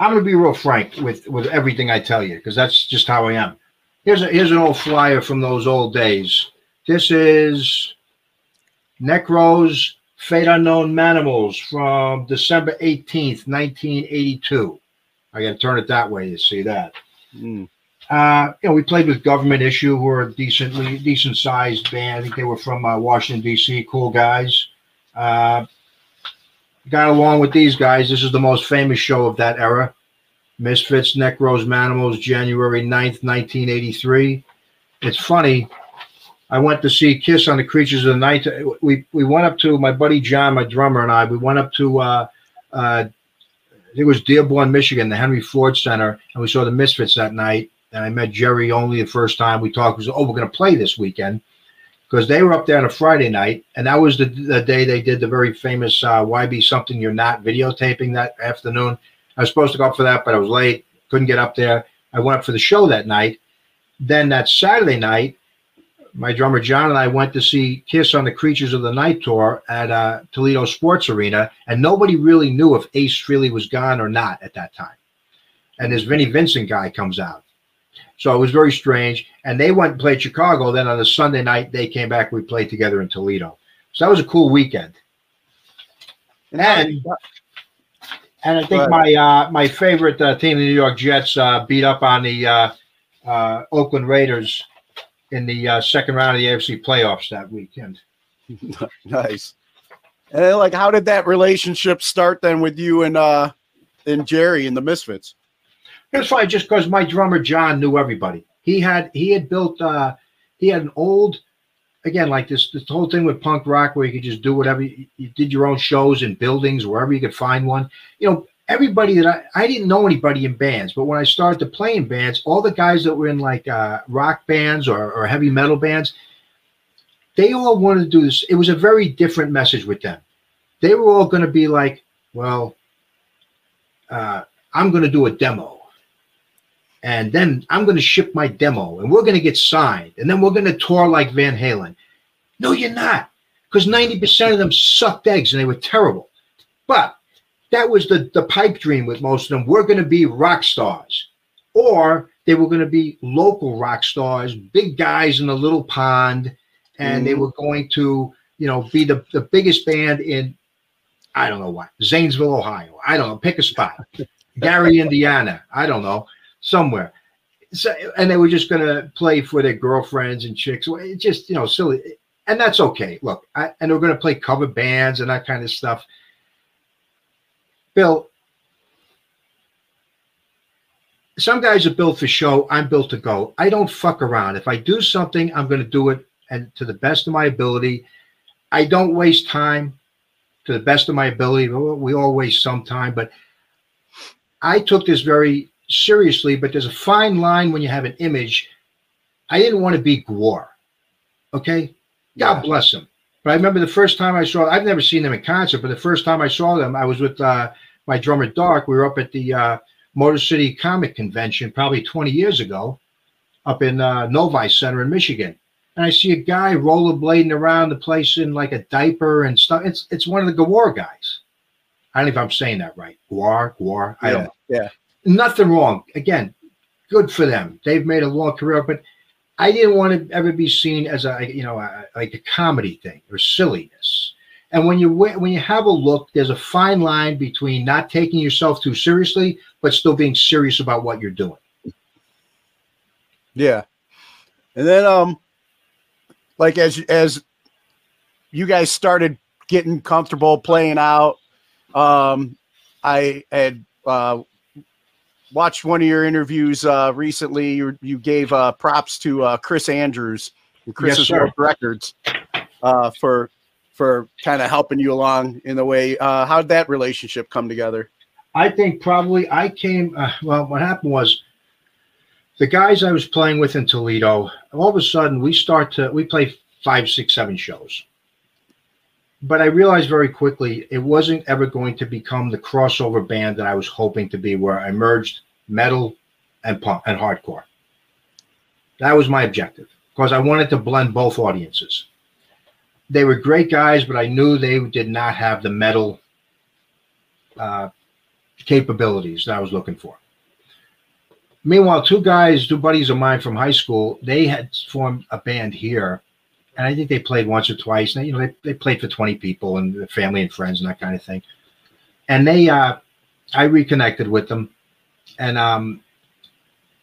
I'm gonna be real frank with with everything I tell you, because that's just how I am. Here's a here's an old flyer from those old days. This is Necros Fate Unknown Manimals from December 18th, 1982. I got to turn it that way to see that.
Mm.
Uh, you know, we played with Government Issue, who are a decently decent sized band. I think they were from uh, Washington D.C. Cool guys. Uh, got along with these guys. This is the most famous show of that era. Misfits, Necros, Manimals, January 9th, 1983. It's funny. I went to see Kiss on the Creatures of the Night. We we went up to my buddy John, my drummer, and I. We went up to uh, uh, it was Dearborn, Michigan, the Henry Ford Center, and we saw the Misfits that night. And I met Jerry Only the first time we talked. Was oh, we're going to play this weekend because they were up there on a Friday night, and that was the, the day they did the very famous uh, "Why Be Something You're Not" videotaping that afternoon. I was supposed to go up for that, but I was late, couldn't get up there. I went up for the show that night. Then that Saturday night, my drummer John and I went to see Kiss on the Creatures of the Night tour at uh, Toledo Sports Arena, and nobody really knew if Ace Frehley was gone or not at that time. And this Vinnie Vincent guy comes out. So it was very strange. And they went and played Chicago. Then on the Sunday night, they came back. We played together in Toledo. So that was a cool weekend. And and I think my uh, my favorite uh, team, the New York Jets, uh, beat up on the uh, uh, Oakland Raiders in the uh, second round of the AFC playoffs that weekend.
nice. And like, how did that relationship start then with you and uh and Jerry and the Misfits?
It was fine just because my drummer John knew everybody. He had he had built uh he had an old again like this this whole thing with punk rock where you could just do whatever you, you did your own shows in buildings wherever you could find one. You know, everybody that I, I didn't know anybody in bands, but when I started to play in bands, all the guys that were in like uh, rock bands or, or heavy metal bands, they all wanted to do this. It was a very different message with them. They were all going to be like, well, uh, I'm going to do a demo. And then I'm going to ship my demo and we're going to get signed. And then we're going to tour like Van Halen. No, you're not. Because 90% of them sucked eggs and they were terrible. But that was the, the pipe dream with most of them. We're going to be rock stars. Or they were going to be local rock stars, big guys in a little pond. And mm. they were going to, you know, be the, the biggest band in, I don't know what, Zanesville, Ohio. I don't know. Pick a spot. Gary, Indiana. I don't know somewhere. So, and they were just going to play for their girlfriends and chicks. It just, you know, silly. And that's okay. Look, I, and they're going to play cover bands and that kind of stuff. Bill, some guys are built for show. I'm built to go. I don't fuck around. If I do something, I'm going to do it and to the best of my ability. I don't waste time to the best of my ability. We all waste some time, but I took this very seriously, but there's a fine line when you have an image. I didn't want to be Gwar. Okay. God yeah. bless him. But I remember the first time I saw, I've never seen them in concert, but the first time I saw them, I was with uh, my drummer Dark. We were up at the uh, Motor City Comic Convention probably 20 years ago up in uh, Novi Center in Michigan. And I see a guy rollerblading around the place in like a diaper and stuff. It's it's one of the Gwar guys. I don't know if I'm saying that right. Gwar, Gwar. I
yeah,
don't know.
Yeah.
Nothing wrong. Again, good for them. They've made a long career, but I didn't want to ever be seen as a you know a, like a comedy thing or silliness. And when you when you have a look, there's a fine line between not taking yourself too seriously, but still being serious about what you're doing.
Yeah, and then um, like as as you guys started getting comfortable playing out, um, I had uh, watched one of your interviews uh, recently. You, you gave uh, props to uh, Chris Andrews and Chris's yes, Records uh, for for kind of helping you along in the way. Uh, how did that relationship come together?
I think probably I came. Uh, well, what happened was the guys I was playing with in Toledo. All of a sudden, we start to we play five, six, seven shows. But I realized very quickly it wasn't ever going to become the crossover band that I was hoping to be, where I merged metal and punk and hardcore. That was my objective because I wanted to blend both audiences. They were great guys, but I knew they did not have the metal uh, capabilities that I was looking for. Meanwhile, two guys, two buddies of mine from high school, they had formed a band here, and I think they played once or twice. And you know, they, they played for twenty people and family and friends and that kind of thing. And they, uh, I reconnected with them, and um,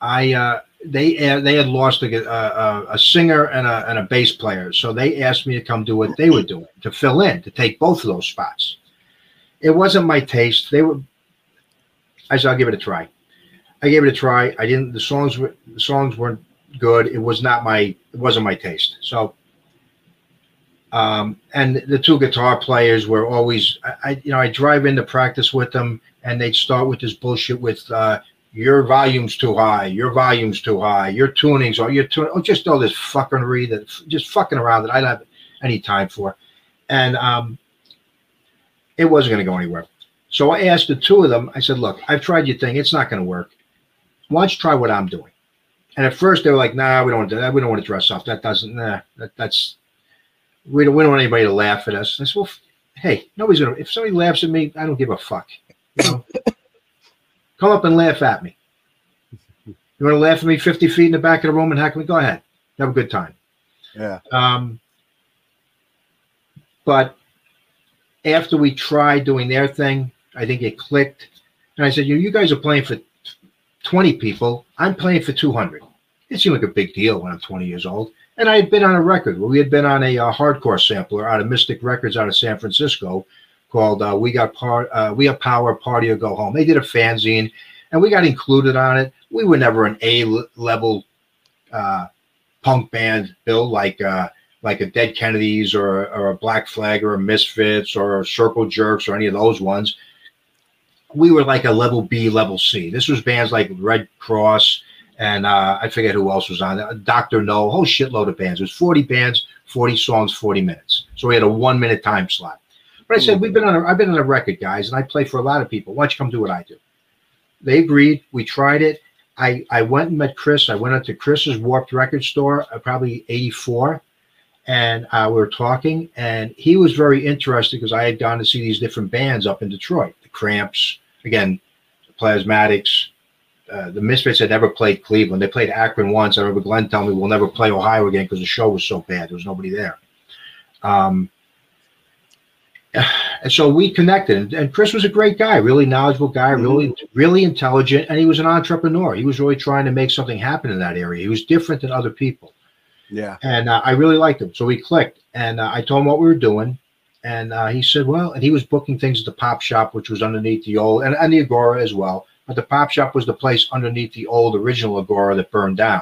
I uh, they uh, they had lost a, a, a singer and a, and a bass player, so they asked me to come do what they were doing to fill in to take both of those spots. It wasn't my taste. They were. I said I'll give it a try. I gave it a try. I didn't. The songs were the songs weren't good. It was not my. It wasn't my taste. So. Um, and the two guitar players were always. I, I you know I drive into practice with them, and they'd start with this bullshit with. Uh, your volume's too high, your volume's too high, your tunings or your tune, oh, just all this fuckery that just fucking around that I don't have any time for. And um, it wasn't going to go anywhere. So I asked the two of them, I said, look, I've tried your thing. It's not going to work. Why don't you try what I'm doing? And at first they were like, nah, we don't want to do that. We don't want to dress up. That doesn't, nah, that, that's, we don't, we don't want anybody to laugh at us. I said, well, hey, nobody's going to, if somebody laughs at me, I don't give a fuck. You know? Come up and laugh at me. You want to laugh at me 50 feet in the back of the room and heckle me? Go ahead. Have a good time.
Yeah.
Um, but after we tried doing their thing, I think it clicked. And I said, you, know, you guys are playing for 20 people. I'm playing for 200. It seemed like a big deal when I'm 20 years old. And I had been on a record. We had been on a, a hardcore sampler out of Mystic Records out of San Francisco called uh, "We Got Part, uh, We Got Power, Party or Go Home." They did a fanzine, and we got included on it. We were never an A level uh, punk band, Bill, like uh, like a Dead Kennedys or, or a Black Flag or a Misfits or a Circle Jerks or any of those ones. We were like a level B, level C. This was bands like Red Cross and uh, I forget who else was on there. Doctor No, a whole shitload of bands. It was 40 bands, 40 songs, 40 minutes. So we had a one minute time slot. But I said, we've been on a, I've been on a record, guys, and I play for a lot of people. Why don't you come do what I do? They agreed. We tried it. I, I went and met Chris. I went up to Chris's Warped Record Store, uh, probably 84, and uh, we were talking. And he was very interested because I had gone to see these different bands up in Detroit the Cramps, again, the Plasmatics. Uh, the Misfits had never played Cleveland. They played Akron once. I remember Glenn telling me we'll never play Ohio again because the show was so bad. There was nobody there. Um, and so we connected and, chris was a great guy really knowledgeable guy mm-hmm. really really intelligent and he was an entrepreneur he was really trying to make something happen in that area he was different than other people
yeah
and uh, i really liked him so we clicked and uh, i told him what we were doing and uh, he said well and he was booking things at the pop shop which was underneath the old and, and the agora as well but the pop shop was the place underneath the old original agora that burned down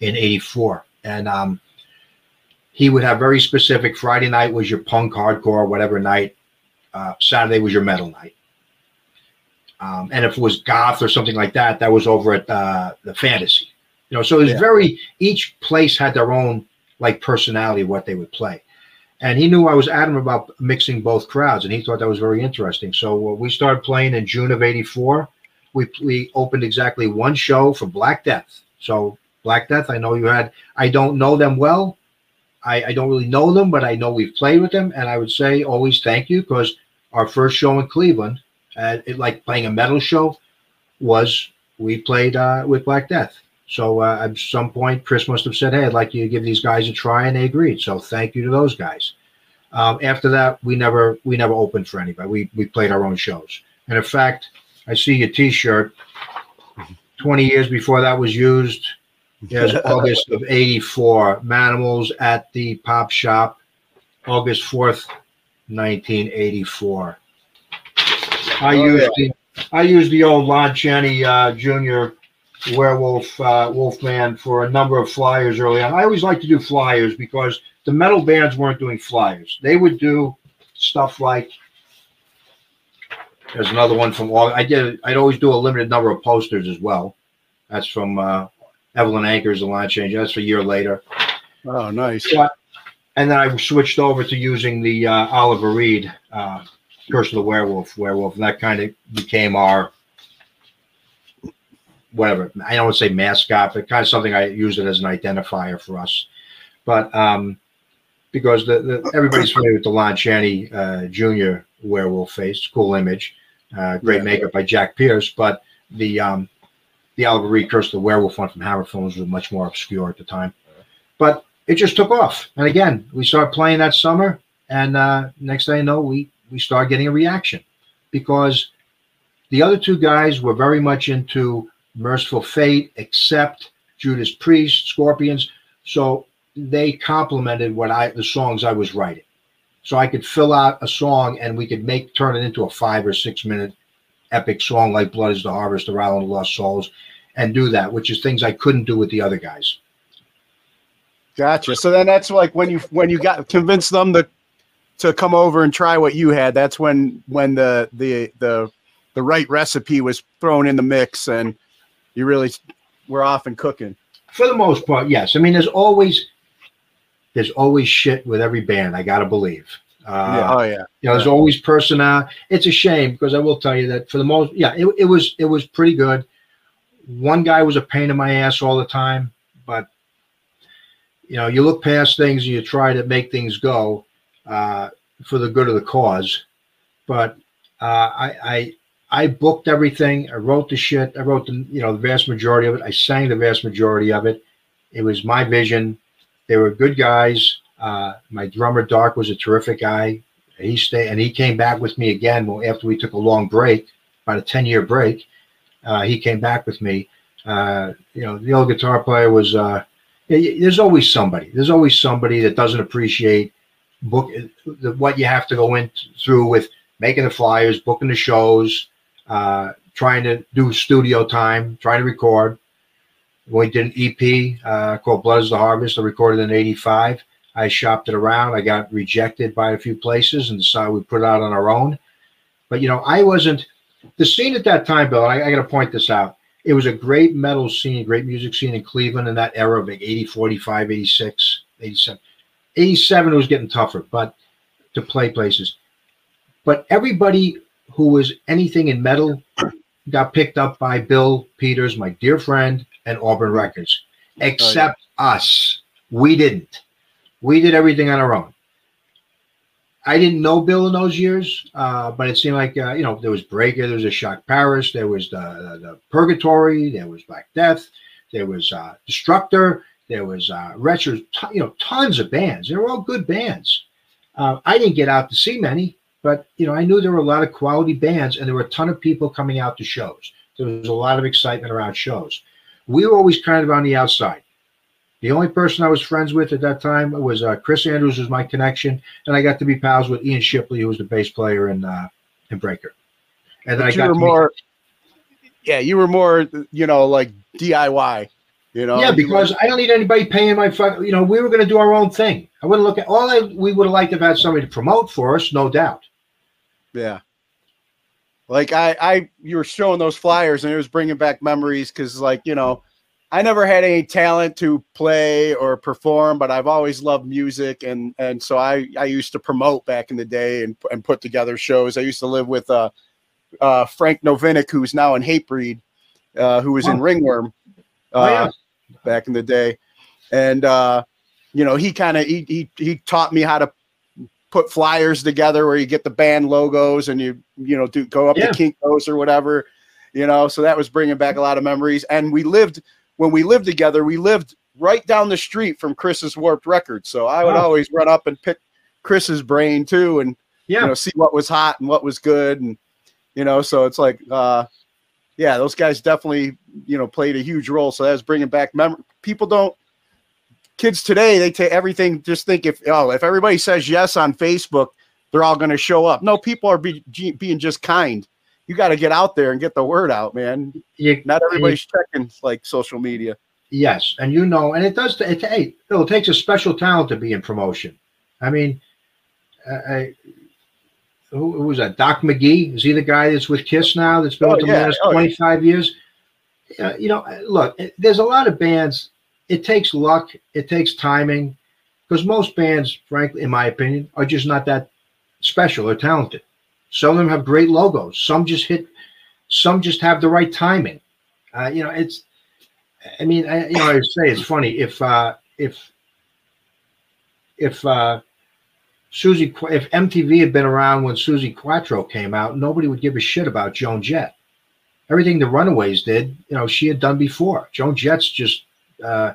in 84 and um he would have very specific. Friday night was your punk, hardcore, whatever night. Uh, Saturday was your metal night. Um, and if it was goth or something like that, that was over at uh, the fantasy. You know, so it was yeah. very. Each place had their own like personality of what they would play. And he knew I was adamant about mixing both crowds, and he thought that was very interesting. So uh, we started playing in June of '84. We we opened exactly one show for Black Death. So Black Death, I know you had. I don't know them well, I, I don't really know them, but I know we've played with them. And I would say always thank you because our first show in Cleveland, uh, it, like playing a metal show, was we played uh, with Black Death. So uh, at some point, Chris must have said, "Hey, I'd like you to give these guys a try," and they agreed. So thank you to those guys. Um, after that, we never we never opened for anybody. We we played our own shows. And in fact, I see your T-shirt. Twenty years before that was used, Yes, August of 84. Manimals at the Pop Shop, August 4th, 1984. I oh, used yeah. the I used the old Lon Chaney uh, Jr. Werewolf uh, Wolfman for a number of flyers early on. I always like to do flyers because the metal bands weren't doing flyers. They would do stuff like there's another one from I did I'd always do a limited number of posters as well. That's from uh, Evelyn Anchors, the line change. That's a year later.
Oh, nice.
But, and then I switched over to using the uh, Oliver Reed uh, Curse of the Werewolf, Werewolf, and that kind of became our whatever. I don't want to say mascot, but kind of something I use it as an identifier for us. But um, because the, the everybody's familiar with the Lon Chaney uh, Jr. werewolf face, cool image, uh, great
Yeah.
makeup by Jack Pierce, but the um, the Oliver Reed Curse the Werewolf one from Hammer Films was much more obscure at the time. But it just took off. And again, we started playing that summer, and uh, next thing you know, we we started getting a reaction because the other two guys were very much into Mercyful Fate, Accept Judas Priest, Scorpions. So they complemented what I the songs I was writing. So I could fill out a song and we could make turn it into a five or six minute epic song like Blood is the Harvest or Island of Lost Souls and do that, which is things I couldn't do with the other guys.
Gotcha. So then that's like when you when you got convinced them to to come over and try what you had. That's when when the the the the right recipe was thrown in the mix and you really were off and cooking.
For the most part, yes. I mean, there's always there's always shit with every band. I gotta believe. Uh,
yeah. Oh yeah.
You know, there's always personnel. It's a shame because I will tell you that for the most, yeah, it, it was it was pretty good. One guy was a pain in my ass all the time, but you know, you look past things and you try to make things go uh, for the good of the cause. But uh, I, I booked everything. I wrote the shit. I wrote the you know the vast majority of it. I sang the vast majority of it. It was my vision. They were good guys. Uh, my drummer Dark was a terrific guy. He stayed and he came back with me again. After we took a long break, about a ten year break, uh, he came back with me. Uh, you know, the old guitar player was. Uh, there's always somebody. There's always somebody that doesn't appreciate book the, what you have to go in through with making the flyers, booking the shows, uh, trying to do studio time, trying to record. We did an EP uh, called Blood is the Harvest. I recorded in '85. I shopped it around. I got rejected by a few places and decided we put it out on our own. But you know, I wasn't the scene at that time, Bill. I, I got to point this out. It was a great metal scene, great music scene in Cleveland in that era of like 80, 45, 86, 87. 87 was getting tougher, but to play places. But everybody who was anything in metal got picked up by Bill Peters, my dear friend, and Auburn Records, except us. We didn't. We did everything on our own. I didn't know Bill in those years, uh, but it seemed like uh, you know there was Breaker, there was a Shok Paris, there was the, the, the Purgatory, there was Black Death, there was uh, Destructor, there was uh, Retro, you know, tons of bands. They were all good bands. Uh, I didn't get out to see many, but you know I knew there were a lot of quality bands, and there were a ton of people coming out to shows. There was a lot of excitement around shows. We were always kind of on the outside. The only person I was friends with at that time was uh, Chris Andrews, was my connection, and I got to be pals with Ian Shipley, who was the bass player in uh, in Breaker. And then I
you
got
were
to meet-
more yeah, you were more you know, like DIY. You know,
yeah, because I don't need anybody paying my fuck. You know, we were going to do our own thing. I wouldn't look at all. I, we would have liked to have had somebody to promote for us, no doubt.
Yeah. Like I, I, you were showing those flyers, and it was bringing back memories because, like, you know, I never had any talent to play or perform, but I've always loved music, and and so I, I used to promote back in the day and and put together shows. I used to live with uh, uh Frank Novinec, who's now in Hatebreed, uh, who was in. Ringworm, uh,
Oh, yeah.
back in the day, and uh, you know, he kind of he, he he taught me how to put flyers together where you get the band logos and you you know do go up
Yeah.
to Kinkos or whatever, you know. So that was bringing back a lot of memories. And we lived when we lived together. We lived right down the street from Chris's Warped Records, so I would
Oh.
always run up and pick Chris's brain too, and
Yeah.
you know see what was hot and what was good, and you know. So it's like, uh, yeah, those guys definitely you know played a huge role. So that's bringing back memory. People don't kids today they take everything just think if oh if everybody says yes on facebook they're all going to show up no people are be, being just kind you got to get out there and get the word out man
You,
not everybody's checking like social media
Yes, and you know, and it does. It, hey, it takes a special talent to be in promotion. I mean, I, I, who, who was that? Doc McGhee is he the guy that's with Kiss now? That's been
Oh,
with them
yeah.
the last
Oh, yeah.
twenty five years. Yeah, you know, look, there's a lot of bands it takes luck, it takes timing, because most bands, frankly, in my opinion, are just not that special or talented. Some of them have great logos. Some just hit. Some just have the right timing. Uh, you know, it's. I mean, I, you know, I say it's funny if uh, if if uh, Susie if MTV had been around when Suzi Quatro came out, nobody would give a shit about Joan Jett. Everything the Runaways did, you know, she had done before. Joan Jett's just uh,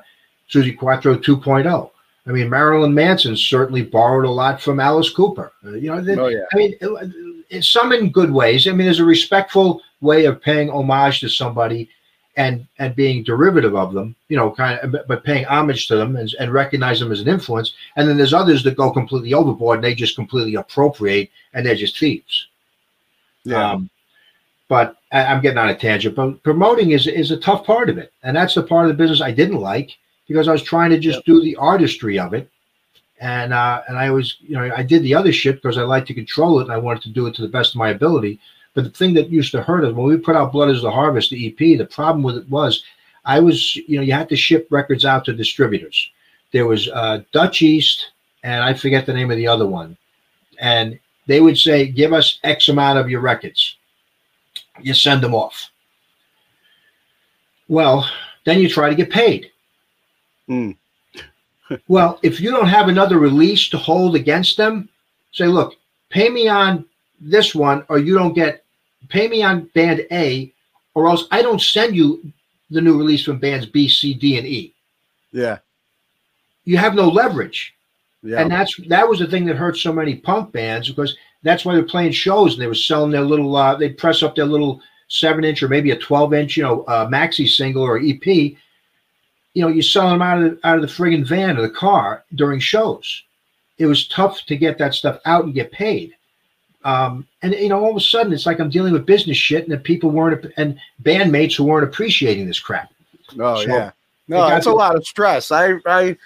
Suzi Quatro 2.0. I mean, Marilyn Manson certainly borrowed a lot from Alice Cooper. Uh, you know, they-
Oh, yeah.
I mean, it- it's some in good ways. I mean, there's a respectful way of paying homage to somebody and and being derivative of them, you know, kind of, but- paying homage to them and, and recognize them as an influence. And then there's others that go completely overboard and they just completely appropriate and they're just thieves.
Yeah.
Um, but I'm getting on a tangent. But promoting is is a tough part of it, and that's the part of the business I didn't like because I was trying to just do the artistry of it, and uh, and I was you know I did the other shit because I liked to control it and I wanted to do it to the best of my ability. But the thing that used to hurt us when we put out Blood is the Harvest, the EP, the problem with it was I was you know you had to ship records out to distributors. There was uh, Dutch East and I forget the name of the other one, and they would say, "Give us X amount of your records." You send them off. Well, then you try to get paid.
Hmm.
well, if you don't have another release to hold against them, say, look, pay me on this one, or you don't get pay me on band A, or else I don't send you the new release from bands B, C, D, and E.
Yeah.
You have no leverage.
Yeah.
And that's that was the thing that hurt so many punk bands because that's why they're playing shows and they were selling their little uh they press up their little seven inch or maybe a 12 inch, you know, uh, maxi single or EP. You know, you sell them out of the, out of the friggin' van or the car during shows. It was tough to get that stuff out and get paid. Um, and you know, all of a sudden, it's like I'm dealing with business shit, and that people weren't and bandmates who weren't appreciating this crap.
Oh
So,
yeah. No, it's a lot of stress. I I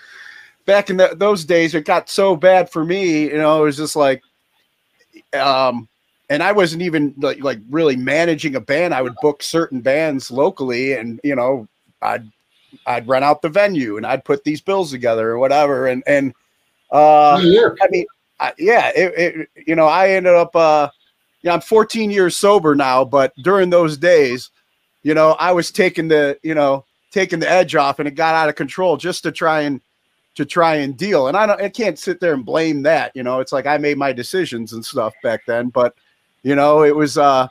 back in the, those days it got so bad for me, you know, it was just like um and I wasn't even like like really managing a band. I would book certain bands locally and you know, I'd I'd rent out the venue and I'd put these bills together or whatever and and uh I mean I, yeah, it, it you know, I ended up uh yeah, I'm 14 years sober now, but during those days, you know, I was taking the, you know, taking the edge off and it got out of control just to try and to try and deal. And I don't I can't sit there and blame that, you know. It's like I made my decisions and stuff back then, but you know, it was uh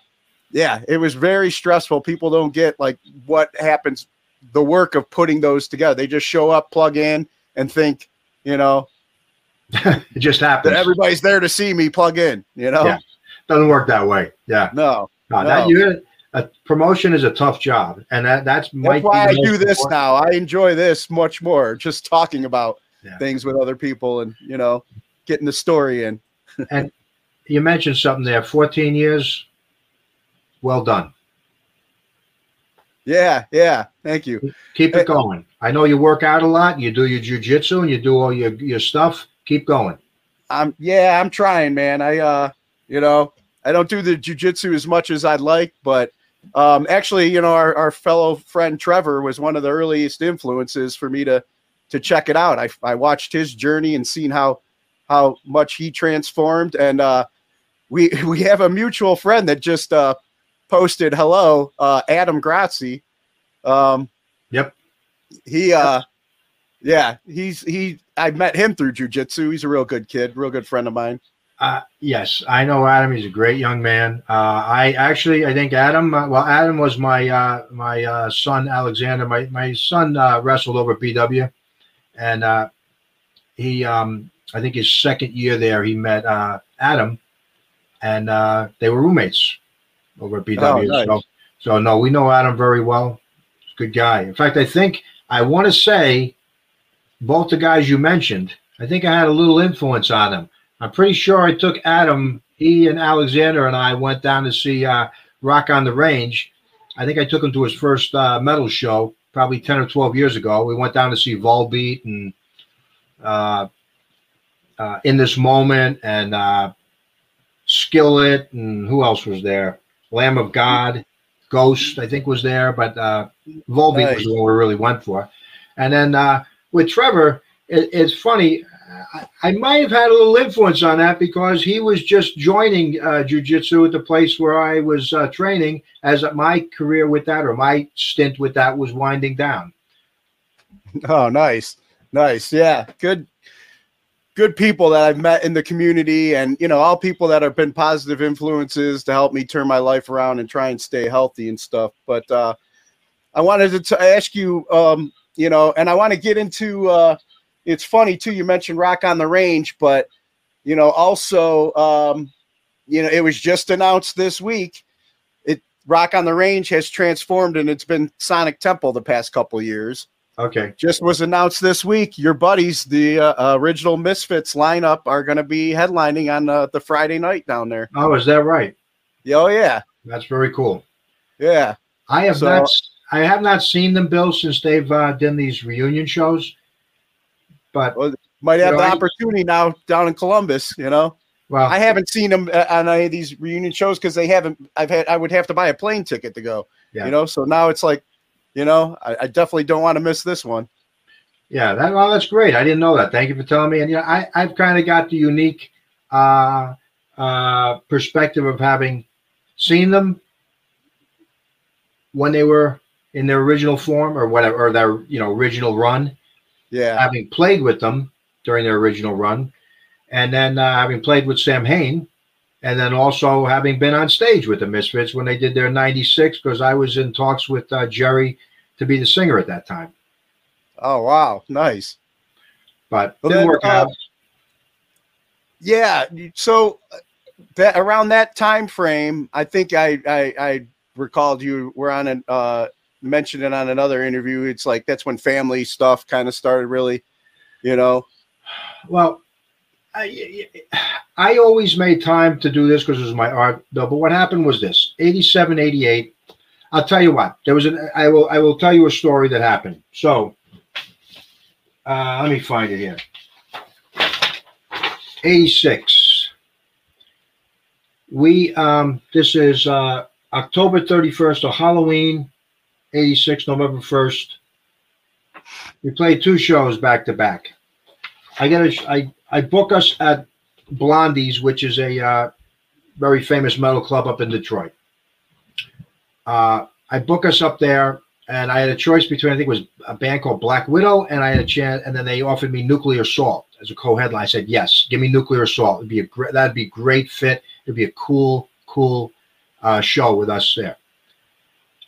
yeah, it was very stressful. People don't get like what happens the work of putting those together. They just show up, plug in and think, you know,
It just happens.
that everybody's there to see me plug in, you know?
Yeah. Doesn't work that way. Yeah.
No.
No,
No.
that you a promotion is a tough job, and that that's
That's why I do this
important-
now. I enjoy this much more, just talking about
Yeah.
things with other people and you know, getting the story in.
And you mentioned something there. Fourteen years. Well done.
Yeah, yeah. Thank you.
Keep it going. I know you work out a lot. You do your jujitsu and you do all your your stuff. Keep going.
I'm yeah, I'm trying, man. I uh, you know, I don't do the jujitsu as much as I'd like, but um, actually, you know, our, our fellow friend Trevor was one of the earliest influences for me to to check it out. I I watched his journey and seen how how much he transformed, and uh, we we have a mutual friend that just uh, posted hello, uh, Adam Grazzi. Um,
Yep.
he uh, yeah, he's he. I met him through jujitsu. He's a real good kid, real good friend of mine.
Uh, yes, I know Adam. He's a great young man. Uh, I actually, I think Adam. Uh, well, Adam was my uh, my uh, son Alexander. My my son uh, wrestled over at BW, and uh, he, um, I think his second year there, he met uh, Adam, and uh, they were roommates over at BW.
Oh, nice.
So, so no, we know Adam very well. He's a good guy. In fact, I think I want to say both the guys you mentioned. I think I had a little influence on them. I'm pretty sure I took Adam, he and Alexander and I went down to see uh, Rock on the Range. I think I took him to his first uh, metal show, probably 10 or 12 years ago. We went down to see Volbeat and uh, uh, In This Moment and uh, Skillet and who else was there? Lamb of God, Ghost, I think was there, but uh, Volbeat was the one we really went for. And then uh, with Trevor, it, it's funny. I, I might have had a little influence on that because he was just joining uh, jujitsu at the place where I was uh, training as my career with that or my stint with that was winding down.
Oh, nice, nice. Yeah, good, good people that I've met in the community, and you know, all people that have been positive influences to help me turn my life around and try and stay healthy and stuff. But uh, I wanted to t- ask you, um, you know, and I want to get into. Uh, it's funny too. You mentioned Rock on the Range, but you know, also, um, you know, it was just announced this week. It Rock on the Range has transformed, and it's been Sonic Temple the past couple years.
Okay.
Just was announced this week. Your buddies, the uh, original Misfits lineup, are going to be headlining on uh, the Friday night down there.
Oh, is that right?
Oh yeah,
That's very cool.
yeah.
I have
So-
not. I have not seen them, Bill, since they've uh, done these reunion shows. But
Well, Might have
You know,
the opportunity now down in Columbus. You know,
well,
I haven't seen them uh, on any of these reunion shows because they haven't. I've had. I would have to buy a plane ticket to go.
Yeah.
You know, so now it's like, you know, I, I definitely don't want to miss this one.
Yeah, that well, that's great. I didn't know that. Thank you for telling me. And yeah, you know, I I've kind of got the unique uh, uh, perspective of having seen them when they were in their original form or whatever, or their you know original run.
Yeah.
Having played with them during their original run, and then uh, having played with Samhain, and then also having been on stage with the Misfits when they did their '96, because I was in talks with uh, Jerry to be the singer at that time,
Oh wow, nice.
but didn't
then,
work
uh,
out.
Yeah. So uh, that around that time frame, I think I I, I recalled you were on an uh mentioned it on another interview. It's like that's when family stuff kind of started really, you know.
Well, I, I always made time to do this because it was my art, though. But what happened was this: 87, 88. I'll tell you what. There was an. I will. I will tell you a story that happened. So, uh, let me find it here. 86. We. Um. This is uh, October 31st or Halloween. 86, November 1st. We played two shows back to back. I got to I I book us at Blondie's, which is a uh, very famous metal club up in Detroit. Uh, I book us up there, and I had a choice between I think it was a band called Black Widow, and I had a chance, and then they offered me Nuclear Assault as a co-headline. I said yes, give me Nuclear Assault. It'd be a great that'd be a great fit. It'd be a cool cool uh, show with us there.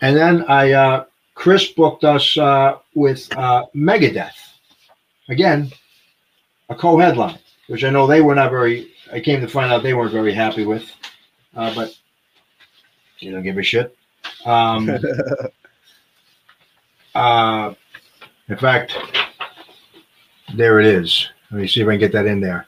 And then I uh, Chris booked us uh, with uh, Megadeth again a co-headline, which I know they were not very. I came to find out they weren't very happy with, uh, but you don't give a shit. Um, uh, in fact, there it is. Let me see if I can get that in there.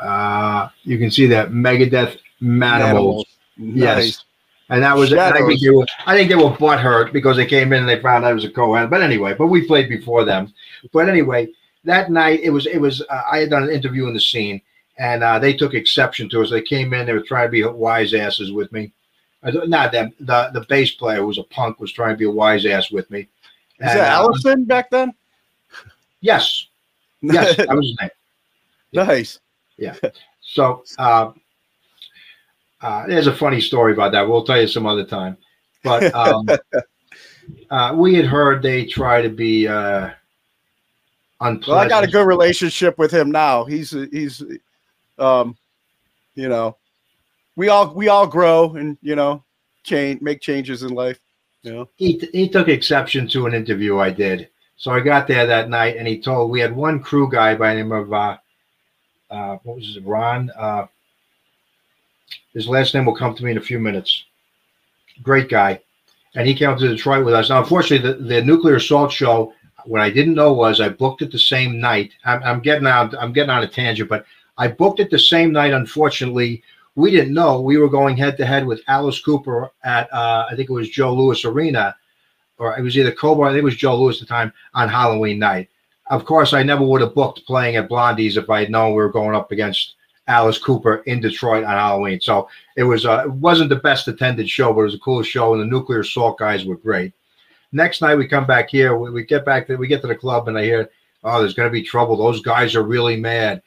Uh, you can see that Megadeth Manimals. Yes. And that was, I think they were, I think they were butthurt because they came in and they found it was a co-head. But anyway, but we played before them. But anyway, that night it was, it was, uh, I had done an interview in the scene and uh, they took exception to us. They came in, they were trying to be wise asses with me. I Not them. The the bass player who was a punk was trying to be a wise ass with me.
Is
And,
that
uh,
Ellefson back then?
yes, yes, that was his name.
nice. Yeah.
So uh, uh, there's a funny story about that. We'll tell you some other time. But um, uh, we had heard they try to be uh, unpleasant.
Well, I got a good relationship with him now. He's he's, um, you know, we all we all grow and you know, change make changes in life. You know.
he, he took exception to an interview I did. So I got there that night and he told we had one crew guy by the name of uh, uh, what was his Ron. Uh, his last name will come to me in a few minutes. Great guy, and he came to Detroit with us. Now, unfortunately, the, the nuclear assault show. What I didn't know was I booked it the same night. I'm, I'm getting out. I'm getting on a tangent, but I booked it the same night. Unfortunately, we didn't know we were going head to head with Alice Cooper at uh, I think it was Joe Louis Arena, or it was either Cobo. I think it was Joe Louis at the time on Halloween night. Of course, I never would have booked playing at Blondie's if I had known we were going up against Alice Cooper in Detroit on Halloween. So it was uh, it wasn't the best attended show, but it was a cool show, and the Nuclear Assault guys were great. Next night we come back here. We, we get back to we get to the club and I hear, oh, there's going to be trouble. Those guys are really mad.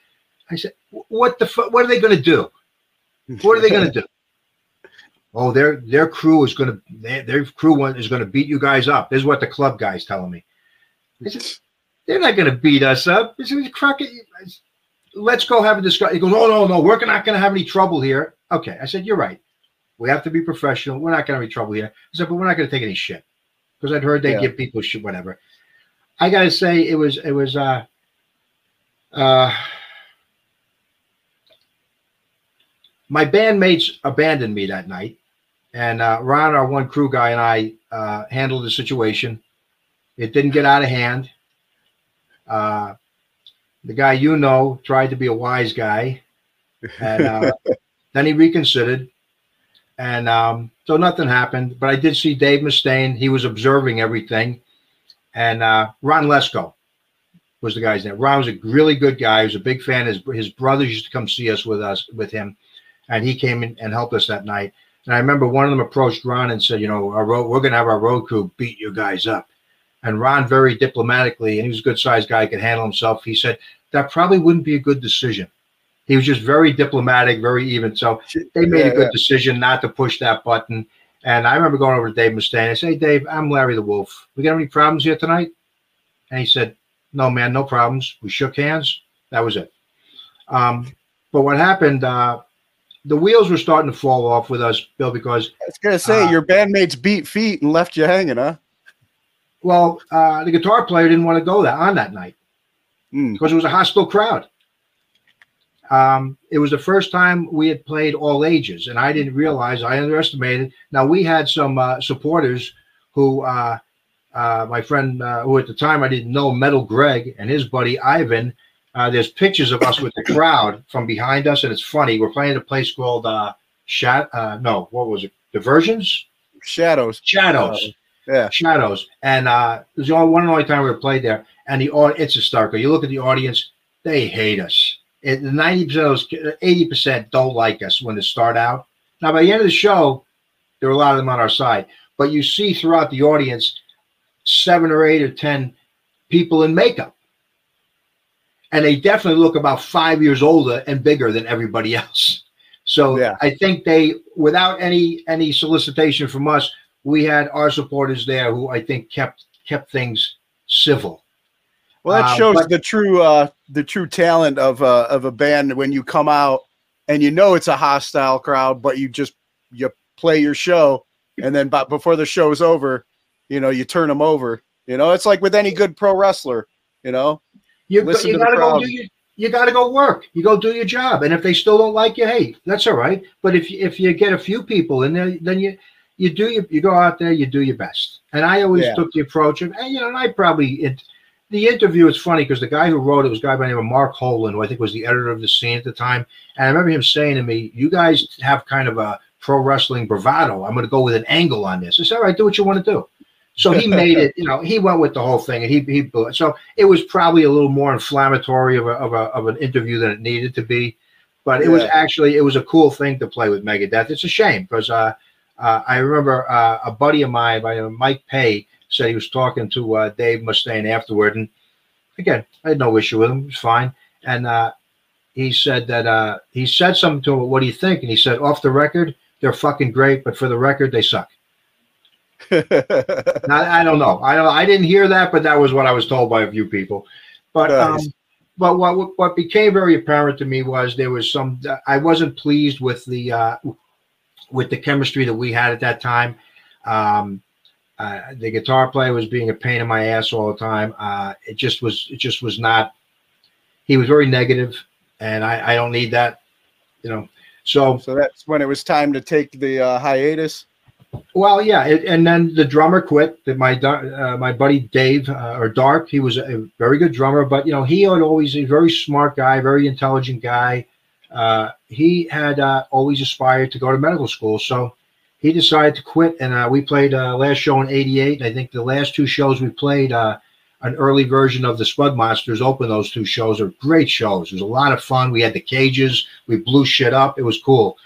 I said, what the fu- what are they going to do? What are they going to do? Oh, their their crew is going to their, their crew one is going to beat you guys up. This is what the club guys telling me. I said, they're not going to beat us up. I said, Crockett, let's go have a discussion. He goes, oh no no, we're not going to have any trouble here. Okay, I said, you're right. We have to be professional. We're not going to have any trouble here. I said, but we're not going to take any shit because I'd heard they
Yeah.
give people shit, whatever. I got to say, it was it was uh uh. My bandmates abandoned me that night, and uh, Ron, our one crew guy, and I uh, handled the situation. It didn't get out of hand. Uh, the guy you know tried to be a wise guy, and uh, then he reconsidered, and um, so nothing happened. But I did see Dave Mustaine; he was observing everything, and uh, Ron Lesko was the guy's name. Ron was a really good guy. He was a big fan. His his brothers used to come see us with us with him, and he came in and helped us that night. And I remember one of them approached Ron and said, "You know, our road, we're going to have our road crew beat you guys up." And Ron, very diplomatically, and he was a good sized guy, could handle himself. He said that probably wouldn't be a good decision. He was just very diplomatic, very even. So they made
Yeah,
a good
yeah.
decision not to push that button. And I remember going over to Dave Mustaine. I said, "Hey, Dave, I'm Larry the Wolf. We got any problems here tonight?" And he said, "No, man, no problems." We shook hands. That was it. Um, but what happened? Uh, the wheels were starting to fall off with us, Bill, because
I was gonna say
Uh,
your bandmates beat feet and left you hanging, huh?
Well, uh, the guitar player didn't want to go that on that night
Hmm.
because it was a hostile crowd. Um, it was the first time we had played all ages, and I didn't realize I underestimated. Now we had some uh, supporters who, uh, uh, my friend, uh, who at the time I didn't know, Metal Greg and his buddy Ivan. Uh, there's pictures of us with the crowd from behind us, and it's funny. We're playing at a place called uh, Shat. Uh, no, what was it? Diversions.
Shadows.
Shadows.
Yeah.
Shadows. And uh, it was the only one and only time we ever played there. And the it's a starker. You look at the audience, they hate us. It, 90% of those, 80% don't like us when they start out. Now, by the end of the show, there are a lot of them on our side. But you see throughout the audience seven or eight or 10 people in makeup. And they definitely look about five years older and bigger than everybody else. So
Yeah.
I think they, without any any solicitation from us, we had our supporters there who I think kept kept things civil.
Well, that
Uh,
shows
but-
the true uh the true talent of uh of a band when you come out and you know it's a hostile crowd, but you just you play your show and then but before the show's over, you know, you turn them over. You know, it's like with any good pro wrestler, you know.
You,
Listen
you
to
gotta go do your, you gotta go work. You go do your job, and if they still don't like you, hey, that's all right. But if you, if you get a few people in there, then you you do your, you go out there, you do your best. And I always
Yeah.
took the approach of, and, you know, and I probably it, the interview is funny because the guy who wrote it was a guy by the name of Mark Holan, who I think was the editor of the scene at the time. And I remember him saying to me, "You guys have kind of a pro wrestling bravado. I'm going to go with an angle on this." I said, "All right, do what you want to do." So he made it. You know, he went with the whole thing, and he he blew it. So it was probably a little more inflammatory of a of a of an interview than it needed to be. But it was actually it was a cool thing to play with Megadeth. It's a shame because uh, uh, I remember uh, a buddy of mine by the name of Mike Pay said he was talking to uh, Dave Mustaine afterward, and again, I had no issue with him. It was fine. And uh, he said that uh, he said something to him. What do you think? And he said, off the record, they're fucking great, but for the record, they suck. Now, I don't know. I don't. I didn't hear that, but that was what I was told by a few people. But um, but what what became very apparent to me was there was some. I wasn't pleased with the uh, with the chemistry that we had at that time. Um, uh, the guitar player was being a pain in my ass all the time. Uh, it just was. It just was not. He was very negative, and I, I don't need that. You know. So
so that's when it was time to take the uh, hiatus.
well, yeah, it, and then the drummer quit. That my uh, my buddy Dave uh, or Dark, he was a very good drummer, but you know he had always a very smart guy, very intelligent guy. He had uh, always aspired to go to medical school, so he decided to quit. And uh, we played uh, last show in '88. I think the last two shows we played, uh, an early version of the Spud Monsters opened those two shows. Are great shows. It was a lot of fun. We had the cages. We blew shit up. It was cool.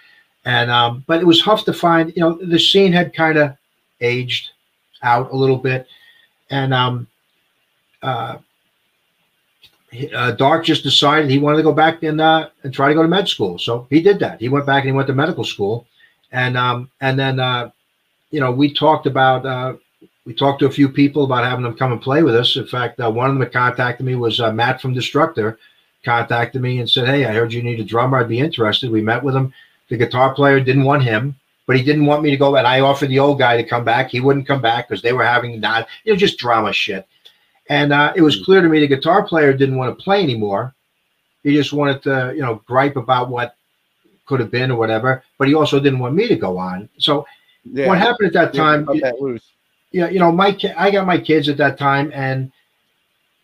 And um, but it was tough to find. You know, the scene had kind of aged. out a little bit, and um, uh, uh, Dark just decided he wanted to go back and uh, and try to go to med school. So he did that. He went back and he went to medical school, and um, and then uh, you know we talked about uh, we talked to a few people about having them come and play with us. In fact, uh, one of them that contacted me was uh, Matt from Destructor. Contacted me and said, "Hey, I heard you need a drummer. I'd be interested." We met with him. The guitar player didn't want him, but he didn't want me to go. And I offered the old guy to come back. He wouldn't come back because they were having not, you know, just drama shit. And uh, it was clear to me the guitar player didn't want to play anymore. He just wanted to, you know, gripe about what could have been or whatever. But he also didn't want me to go on. So
Yeah.
what happened at that time?
cut that loose.
yeah, you know, my I got my kids at that time, and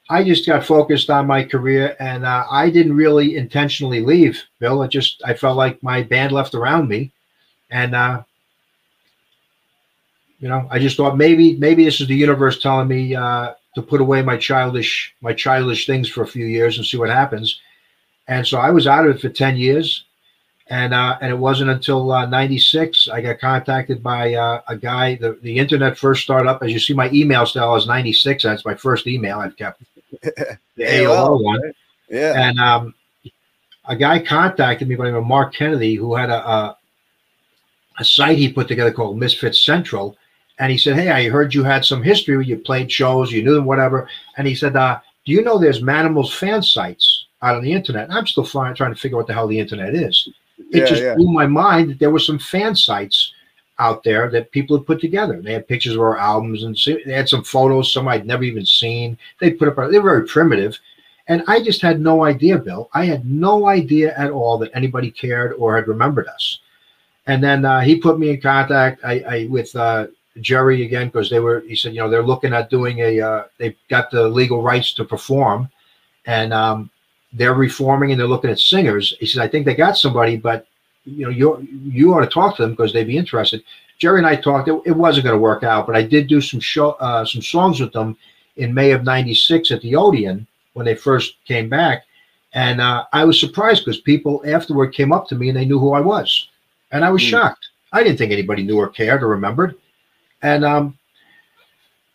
I just got focused on my career, and uh, I didn't really intentionally leave, Bill. It just I felt like my band left around me, and uh, you know, I just thought maybe maybe this is the universe telling me uh, to put away my childish my childish things for a few years and see what happens. And so I was out of it for ten years, and uh, and it wasn't until uh, '96 I got contacted by uh, a guy. The, the internet first started up, as you see, my email style is '96. That's my first email I've kept. The AOL one,
Yeah.
and um, a guy contacted me by the name of Mark Kennedy, who had a, a a site he put together called Misfit Central, and he said, "Hey, I heard you had some history. where You played shows, you knew them, whatever." And he said, uh, "Do you know there's Manimals fan sites out on the internet?" And I'm still trying trying to figure out what the hell the internet is. It
Yeah,
just
yeah.
blew my mind that there were some fan sites out there that people had put together. They had pictures of our albums and they had some photos, some I'd never even seen. They put up, they were very primitive. And I just had no idea, Bill. I had no idea at all that anybody cared or had remembered us. And then uh, he put me in contact I, I with uh, Jerry again because they were. He said, you know, they're looking at doing a. Uh, they've got the legal rights to perform, and um, they're reforming and they're looking at singers. He said, I think they got somebody, but you know, you you ought to talk to them because they'd be interested. Jerry and I talked. It, it wasn't going to work out, but I did do some show uh, some songs with them in May of '96 at the Odeon when they first came back, and uh, I was surprised because people afterward came up to me and they knew who I was, and I was shocked. I didn't think anybody knew or cared or remembered, and um,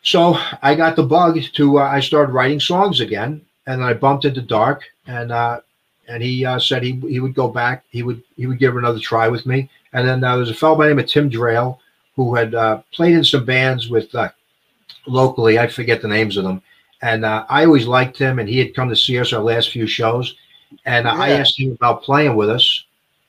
so I got the bug to. Uh, I started writing songs again, and then I bumped into Dark, and uh, and he uh, said he he would go back. He would he would give it another try with me. And then uh, there's a fellow by the name of Tim Drayle who had uh, played in some bands with uh, locally. I forget the names of them. And uh, I always liked him, and he had come to see us our last few shows. And uh, I asked him about playing with us,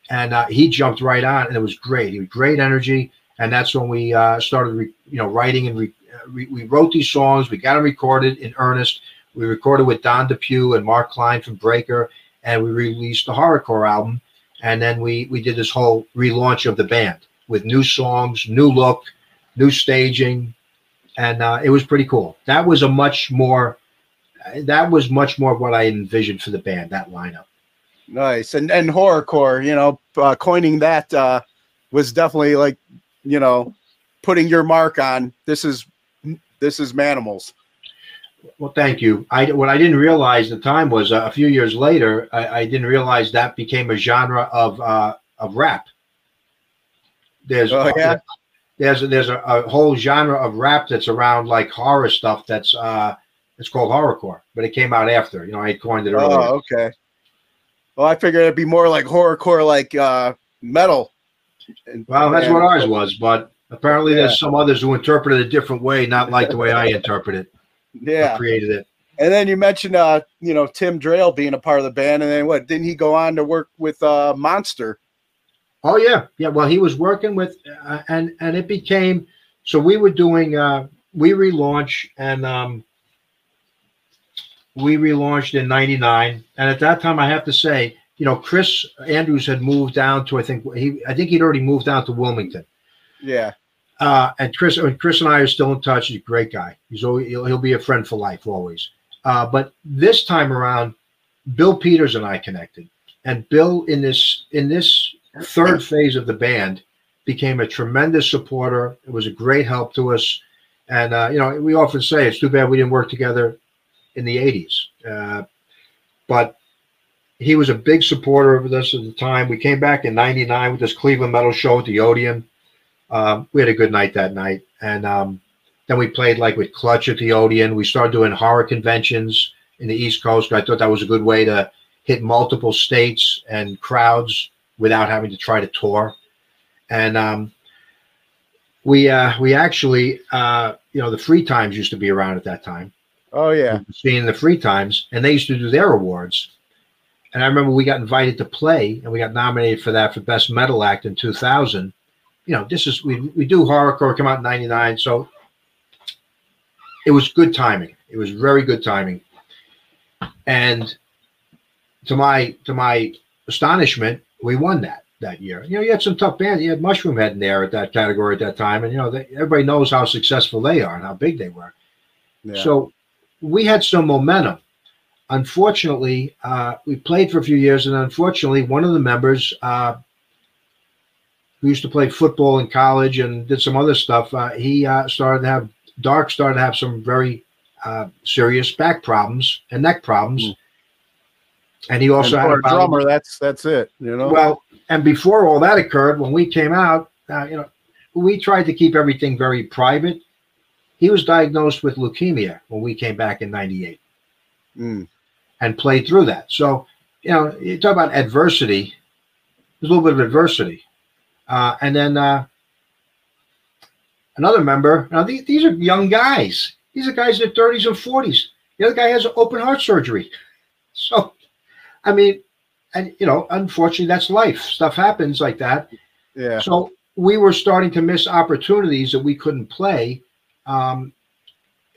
and uh, he jumped right on, and it was great. He was great energy, and that's when we uh, started, re- you know, writing and re- re- we wrote these songs. We got them recorded in earnest. We recorded with Don Depew and Mark Klein from Breaker, and we released the horrorcore album. And then we we did this whole relaunch of the band with new songs, new look, new staging, and uh, it was pretty cool. That was a much more that was much more what I envisioned for the band. That lineup.
Nice. And and horrorcore, you know, uh, coining that uh, was definitely like, you know, putting your mark on this is this is Manimals.
Well, thank you. I what I didn't realize at the time was uh, a few years later. I, I didn't realize that became a genre of uh, of rap. There's
Oh, yeah?
there's there's a, a whole genre of rap that's around like horror stuff. That's uh, it's called horrorcore, but it came out after. You know, I coined it earlier.
Oh, okay. Well, I figured it'd be more like horrorcore, like uh, metal. And-
Well, that's what ours was, but apparently there's some others who interpret it a different way, not like the way I interpret it.
Yeah.
created it.
And then you mentioned, uh, you know, Tim Drayle being a part of the band, and then what? Didn't he go on to work with uh, Monster?
Oh yeah, yeah. Well, he was working with, uh, and and it became so we were doing uh, we relaunch and um, we relaunched in '99, and at that time I have to say, you know, Chris Andrews had moved down to I think he I think he'd already moved down to Wilmington.
Yeah.
Uh, and Chris, and Chris and I are still in touch. He's a great guy. He's always, he'll, he'll be a friend for life, always. Uh, but this time around, Bill Peters and I connected, and Bill in this in this third phase of the band became a tremendous supporter. It was a great help to us, and uh, you know we often say it's too bad we didn't work together in the '80s, uh, but he was a big supporter of us at the time. We came back in '99 with this Cleveland Metal show at the Odeon. Um, we had a good night that night, and um, Then we played like with Clutch at the Odeon. We started doing horror conventions in the East Coast. I thought that was a good way to hit multiple states and crowds without having to try to tour. And um, we uh, we actually uh, you know the free times used to be around at that time.
Oh yeah,
seeing the free times, and they used to do their awards. And I remember we got invited to play, and we got nominated for that for best metal act in 2000. You know, this is we we do horrorcore come out in '99, so it was good timing. It was very good timing. And to my to my astonishment, we won that that year. You know, you had some tough bands. You had Mushroomhead in there at that category at that time, and you know, they, everybody knows how successful they are and how big they were.
Yeah.
So we had some momentum. Unfortunately, uh, we played for a few years, and unfortunately, one of the members uh, who used to play football in college and did some other stuff, uh, he uh, started to have Dark started to have some very uh, serious back problems and neck problems. And he also
and
had
a drummer. That's that's it. You know.
well, and before all that occurred, when we came out, uh, you know, we tried to keep everything very private. He was diagnosed with leukemia when we came back in '98
Mm.
And played through that. So, you know, you talk about adversity. There's a little bit of adversity, uh, and then uh, another member. Now these, these are young guys. These are guys in their 30s and 40s. The other guy has open heart surgery. So, I mean, and you know, unfortunately, that's life. Stuff happens like that.
Yeah.
So we were starting to miss opportunities that we couldn't play, um,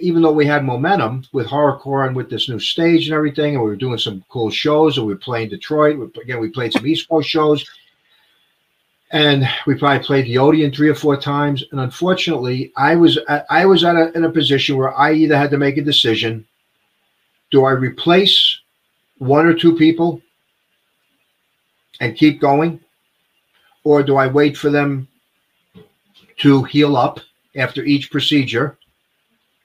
even though we had momentum with horrorcore and with this new stage and everything, and we were doing some cool shows. And we were playing Detroit. We, again, we played some East Coast shows, and we probably played the Odeon three or four times. And unfortunately, I was at, I was at a, in a position where I either had to make a decision: do I replace one or two people and keep going? Or do I wait for them to heal up after each procedure?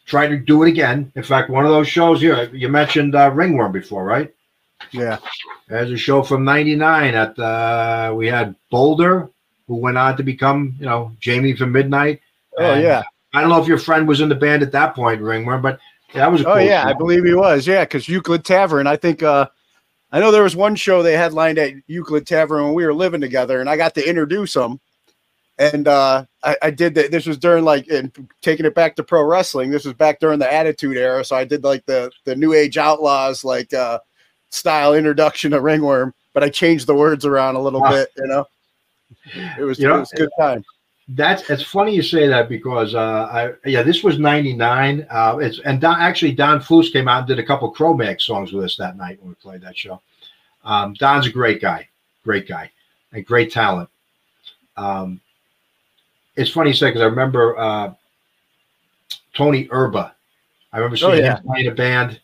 Try to do it again. In fact, one of those shows here, you mentioned uh, Ringworm before, right?
Yeah.
There's a show from '99 at uh, we had Boulder, who went on to become, you know, Jamie from Midnight.
Oh
And
yeah.
I don't know if your friend was in the band at that point, Ringworm, but that was a cool
Oh yeah,
show.
I believe he was. Yeah, because Euclid Tavern. I think uh I know there was one show they headlined at Euclid Tavern when we were living together, and I got to introduce them. And uh I, I did that. This was during like and taking it back to pro wrestling. This was back during the Attitude Era, so I did like the the New Age Outlaws like uh style introduction to Ringworm, but I changed the words around a little
Ah.
bit. You know, it was
You know,
it was a good time.
That's it's funny you say that because uh, I yeah this was '99. Uh, it's and Don, actually Don Foose came out and did a couple Cro-Mag songs with us that night when we played that show. Um, Don's a great guy, great guy, and great talent. Um, it's funny you say because I remember uh, Tony Erba. I remember seeing
Oh, yeah.
him play in a band,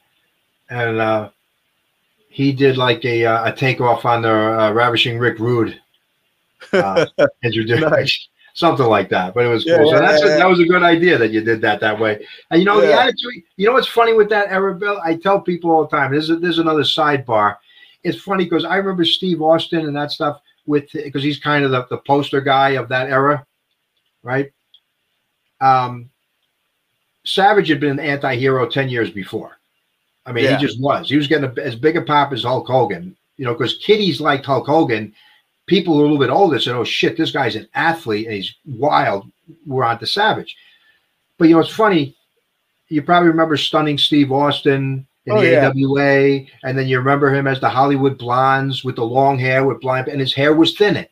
and uh, he did like a uh, a takeoff on the uh, Ravishing Rick Rude. Uh, introduction
Nice.
something like that. But it was
Yeah,
cool. So
yeah,
that's a, that was a good idea that you did that that way. And you know the attitude. You know what's funny with that era, Bill? I tell people all the time. There's a, there's another sidebar. It's funny because I remember Steve Austin and that stuff with because he's kind of the, the poster guy of that era, right? Um, Savage had been an anti-hero ten years before. I mean,
Yeah.
he just was. He was getting a, as big a pop as Hulk Hogan. You know, because kiddies liked Hulk Hogan. People who are a little bit older said, "Oh shit, this guy's an athlete and he's wild." We're on to Savage. But you know, it's funny. You probably remember stunning Steve Austin in
Oh,
the
yeah.
AWA, and then you remember him as the Hollywood Blondes with the long hair with blind, and his hair was thinning.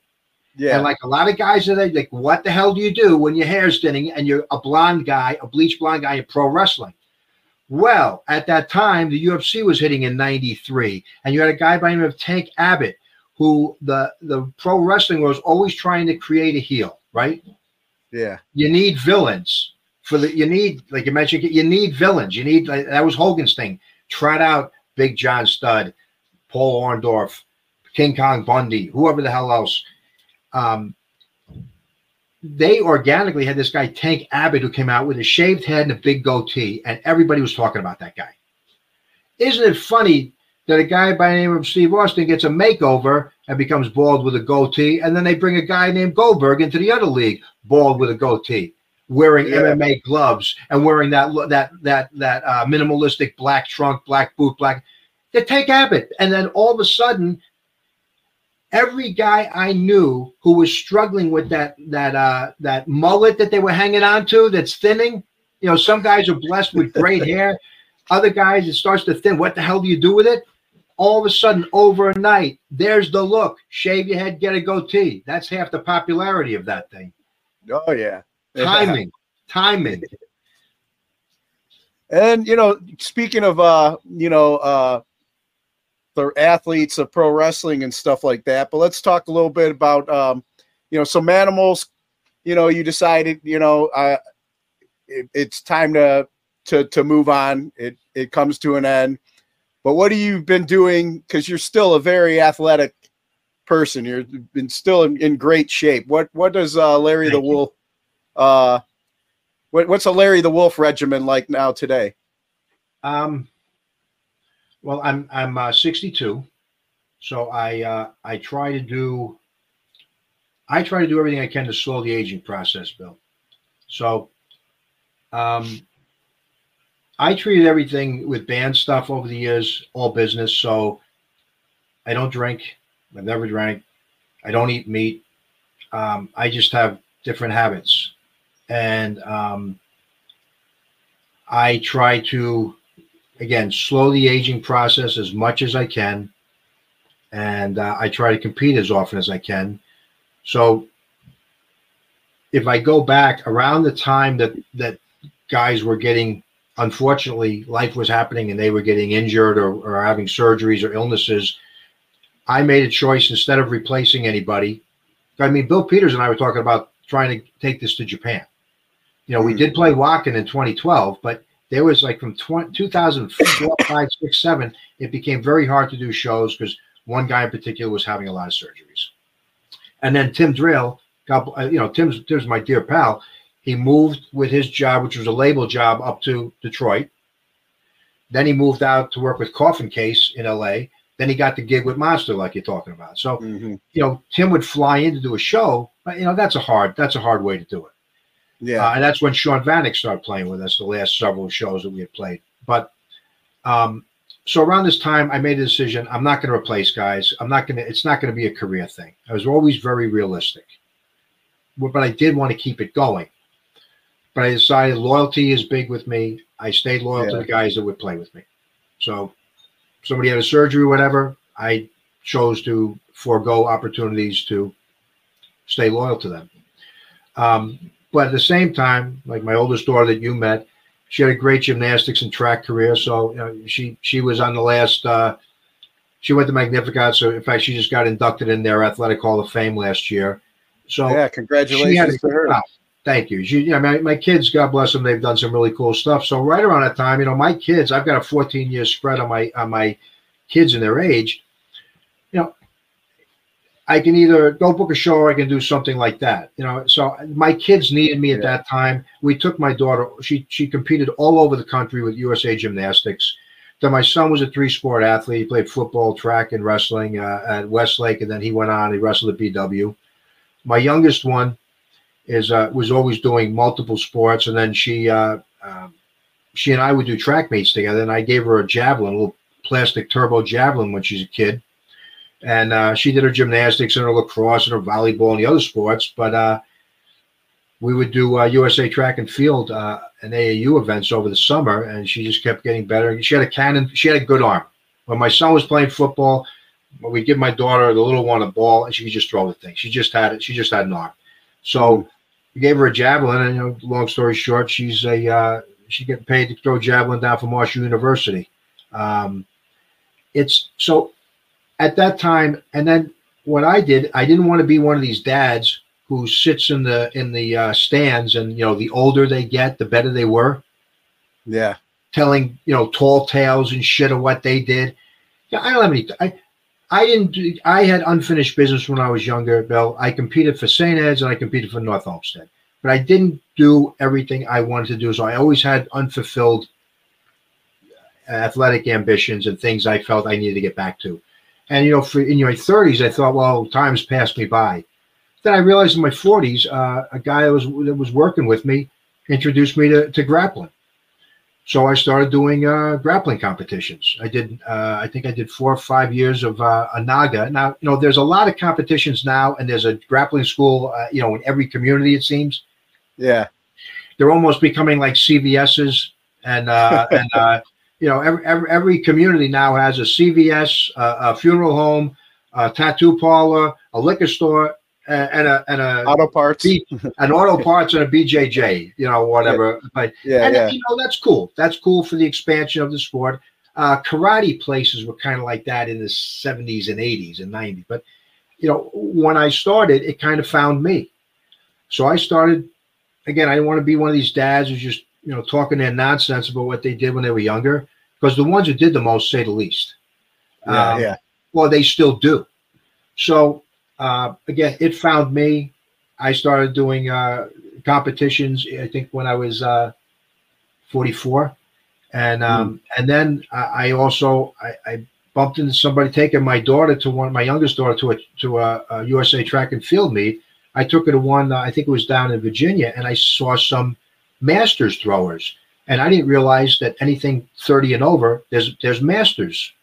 Yeah.
And like a lot of guys are they like, what the hell do you do when your hair's thinning and you're a blonde guy, a bleach blonde guy in pro wrestling? Well, at that time, the UFC was hitting in 93, and you had a guy by the name of Tank Abbott, who the, the pro wrestling was always trying to create a heel, right?
yeah.
You need villains for the, you need, like you mentioned, you need villains. You need, like, that was Hogan's thing. Trot out Big John Studd, Paul Orndorff, King Kong Bundy, whoever the hell else. Um, they organically had this guy Tank Abbott who came out with a shaved head and a big goatee, and everybody was talking about that guy. Isn't it funny that a guy by the name of Steve Austin gets a makeover and becomes bald with a goatee, and then they bring a guy named Goldberg into the other league, bald with a goatee? wearing
Yeah.
MMA gloves and wearing that that that that uh, minimalistic black trunk, black boot, black. They take Abbott, and then all of a sudden, every guy I knew who was struggling with that that uh, that mullet that they were hanging on to that's thinning. You know, some guys are blessed with great hair. Other guys, it starts to thin. What the hell do you do with it? All of a sudden, overnight, there's the look. Shave your head, get a goatee. That's half the popularity of that thing.
Oh yeah.
Timing, timing.
And you know, speaking of uh, you know, uh the athletes of pro wrestling and stuff like that, but let's talk a little bit about um, you know, some animals, you know, you decided, you know, uh it, it's time to to to move on. It it comes to an end. But what have you been doing? Because you're still a very athletic person. You're been still in, in great shape. What what does uh Larry the
Thank you.
Wolf uh what, what's a Larry the Wolf regimen like now today?
Um, well, I'm I'm uh, 62, so I uh, I try to do I try to do everything I can to slow the aging process, Bill. So, um, I treated everything with band stuff over the years, all business. So, I don't drink. I've never drank. I don't eat meat. Um, I just have different habits, and um, I try to again slow the aging process as much as I can, and uh, I try to compete as often as I can. So if I go back around the time that that guys were getting, unfortunately, life was happening and they were getting injured or, or having surgeries or illnesses, I made a choice instead of replacing anybody. I mean, Bill Peters and I were talking about trying to take this to Japan. You know, we did play Wacken in 2012, but there was like from 20, 2004, 5, 6, 7, it became very hard to do shows because one guy in particular was having a lot of surgeries. And then Tim Drill, God, you know, Tim's, Tim's my dear pal. He moved with his job, which was a label job, up to Detroit. Then he moved out to work with Coffin Case in LA. Then he got the gig with Monster, like you're talking about. So,
Mm-hmm.
you know, Tim would fly in to do a show, but you know, that's a hard, that's a hard way to do it.
Yeah.
Uh, and that's when Sean Vanek started playing with us, the last several shows that we had played. But um, so around this time, I made a decision. I'm not going to replace guys. I'm not going to, it's not going to be a career thing. I was always very realistic, but I did want to keep it going. But I decided loyalty is big with me. I stayed loyal to the guys that would play with me. So somebody had a surgery, or whatever, I chose to forego opportunities to stay loyal to them. Um, but at the same time, like my oldest daughter that you met, she had a great gymnastics and track career. So you know, she she was on the last. Uh, she went to Magnificat. So in fact, she just got inducted in their athletic Hall of Fame last year. So
yeah, congratulations
a
to her.
Thank you. She, yeah, my, my kids, God bless them, they've done some really cool stuff. So right around that time, you know, my kids, I've got a 14 year spread on my on my kids and their age. I can either go book a show or I can do something like that. You know, so my kids needed me at
Yeah.
that time. We took my daughter. She she competed all over the country with USA Gymnastics. Then my son was a three sport athlete. He played football, track, and wrestling uh, at Westlake, and then he went on. He wrestled at BW. My youngest one is uh, was always doing multiple sports, and then she uh, um, she and I would do track meets together. And I gave her a javelin, a little plastic turbo javelin when she's a kid, and uh, she did her gymnastics and her lacrosse and her volleyball and the other sports. But uh, we would do uh, USA Track and Field uh, and AAU events over the summer, and she just kept getting better. She had a cannon. She had a good arm. When my son was playing football, we'd give my daughter, the little one, a ball, and she could just throw the thing. She just had it. She just had an arm. So we gave her a javelin, and you know, long story short, she's a uh, she getting paid to throw javelin down from Marshall University. Um, it's so at that time, and then what I did, I didn't want to be one of these dads who sits in the in the uh, stands, and you know, the older they get, the better they were,
Yeah.
telling you know tall tales and shit of what they did. Yeah, I don't have any. I, I didn't. Do, I had unfinished business when I was younger, Bill. I competed for St. Ed's and I competed for North Olmsted, but I didn't do everything I wanted to do. So I always had unfulfilled athletic ambitions and things I felt I needed to get back to. And you know, for in your 30s, I thought, well, time's passed me by. Then I realized in my 40s, uh, a guy that was that was working with me introduced me to, to grappling. So I started doing uh, grappling competitions. I did, uh, I think I did four or five years of uh, a NAGA. Now, you know, there's a lot of competitions now, and there's a grappling school, uh, you know, in every community, it seems.
Yeah.
They're almost becoming like CVS's. And, uh, and uh, you know, every, every, every community now has a CVS, uh, a funeral home, a tattoo parlor, a liquor store, and a, and a
Auto parts.
B, an auto parts and a BJJ, you know, whatever. But
Yeah,
and
yeah.
you know that's cool. That's cool for the expansion of the sport. Uh, karate places were kind of like that in the seventies and eighties and nineties. But you know, when I started, it kind of found me. So I started again. I didn't want to be one of these dads who's just you know talking their nonsense about what they did when they were younger, because the ones who did the most say the least.
Yeah,
Um,
yeah.
Well, they still do. So uh, again, it found me. I started doing uh, competitions. I think when I was uh, 44, and um, and then I, I also I, I bumped into somebody taking my daughter to one, my youngest daughter to a to a, a USA track and field meet. I took her to one. Uh, I think it was down in Virginia, and I saw some masters throwers, and I didn't realize that anything 30 and over, there's there's masters,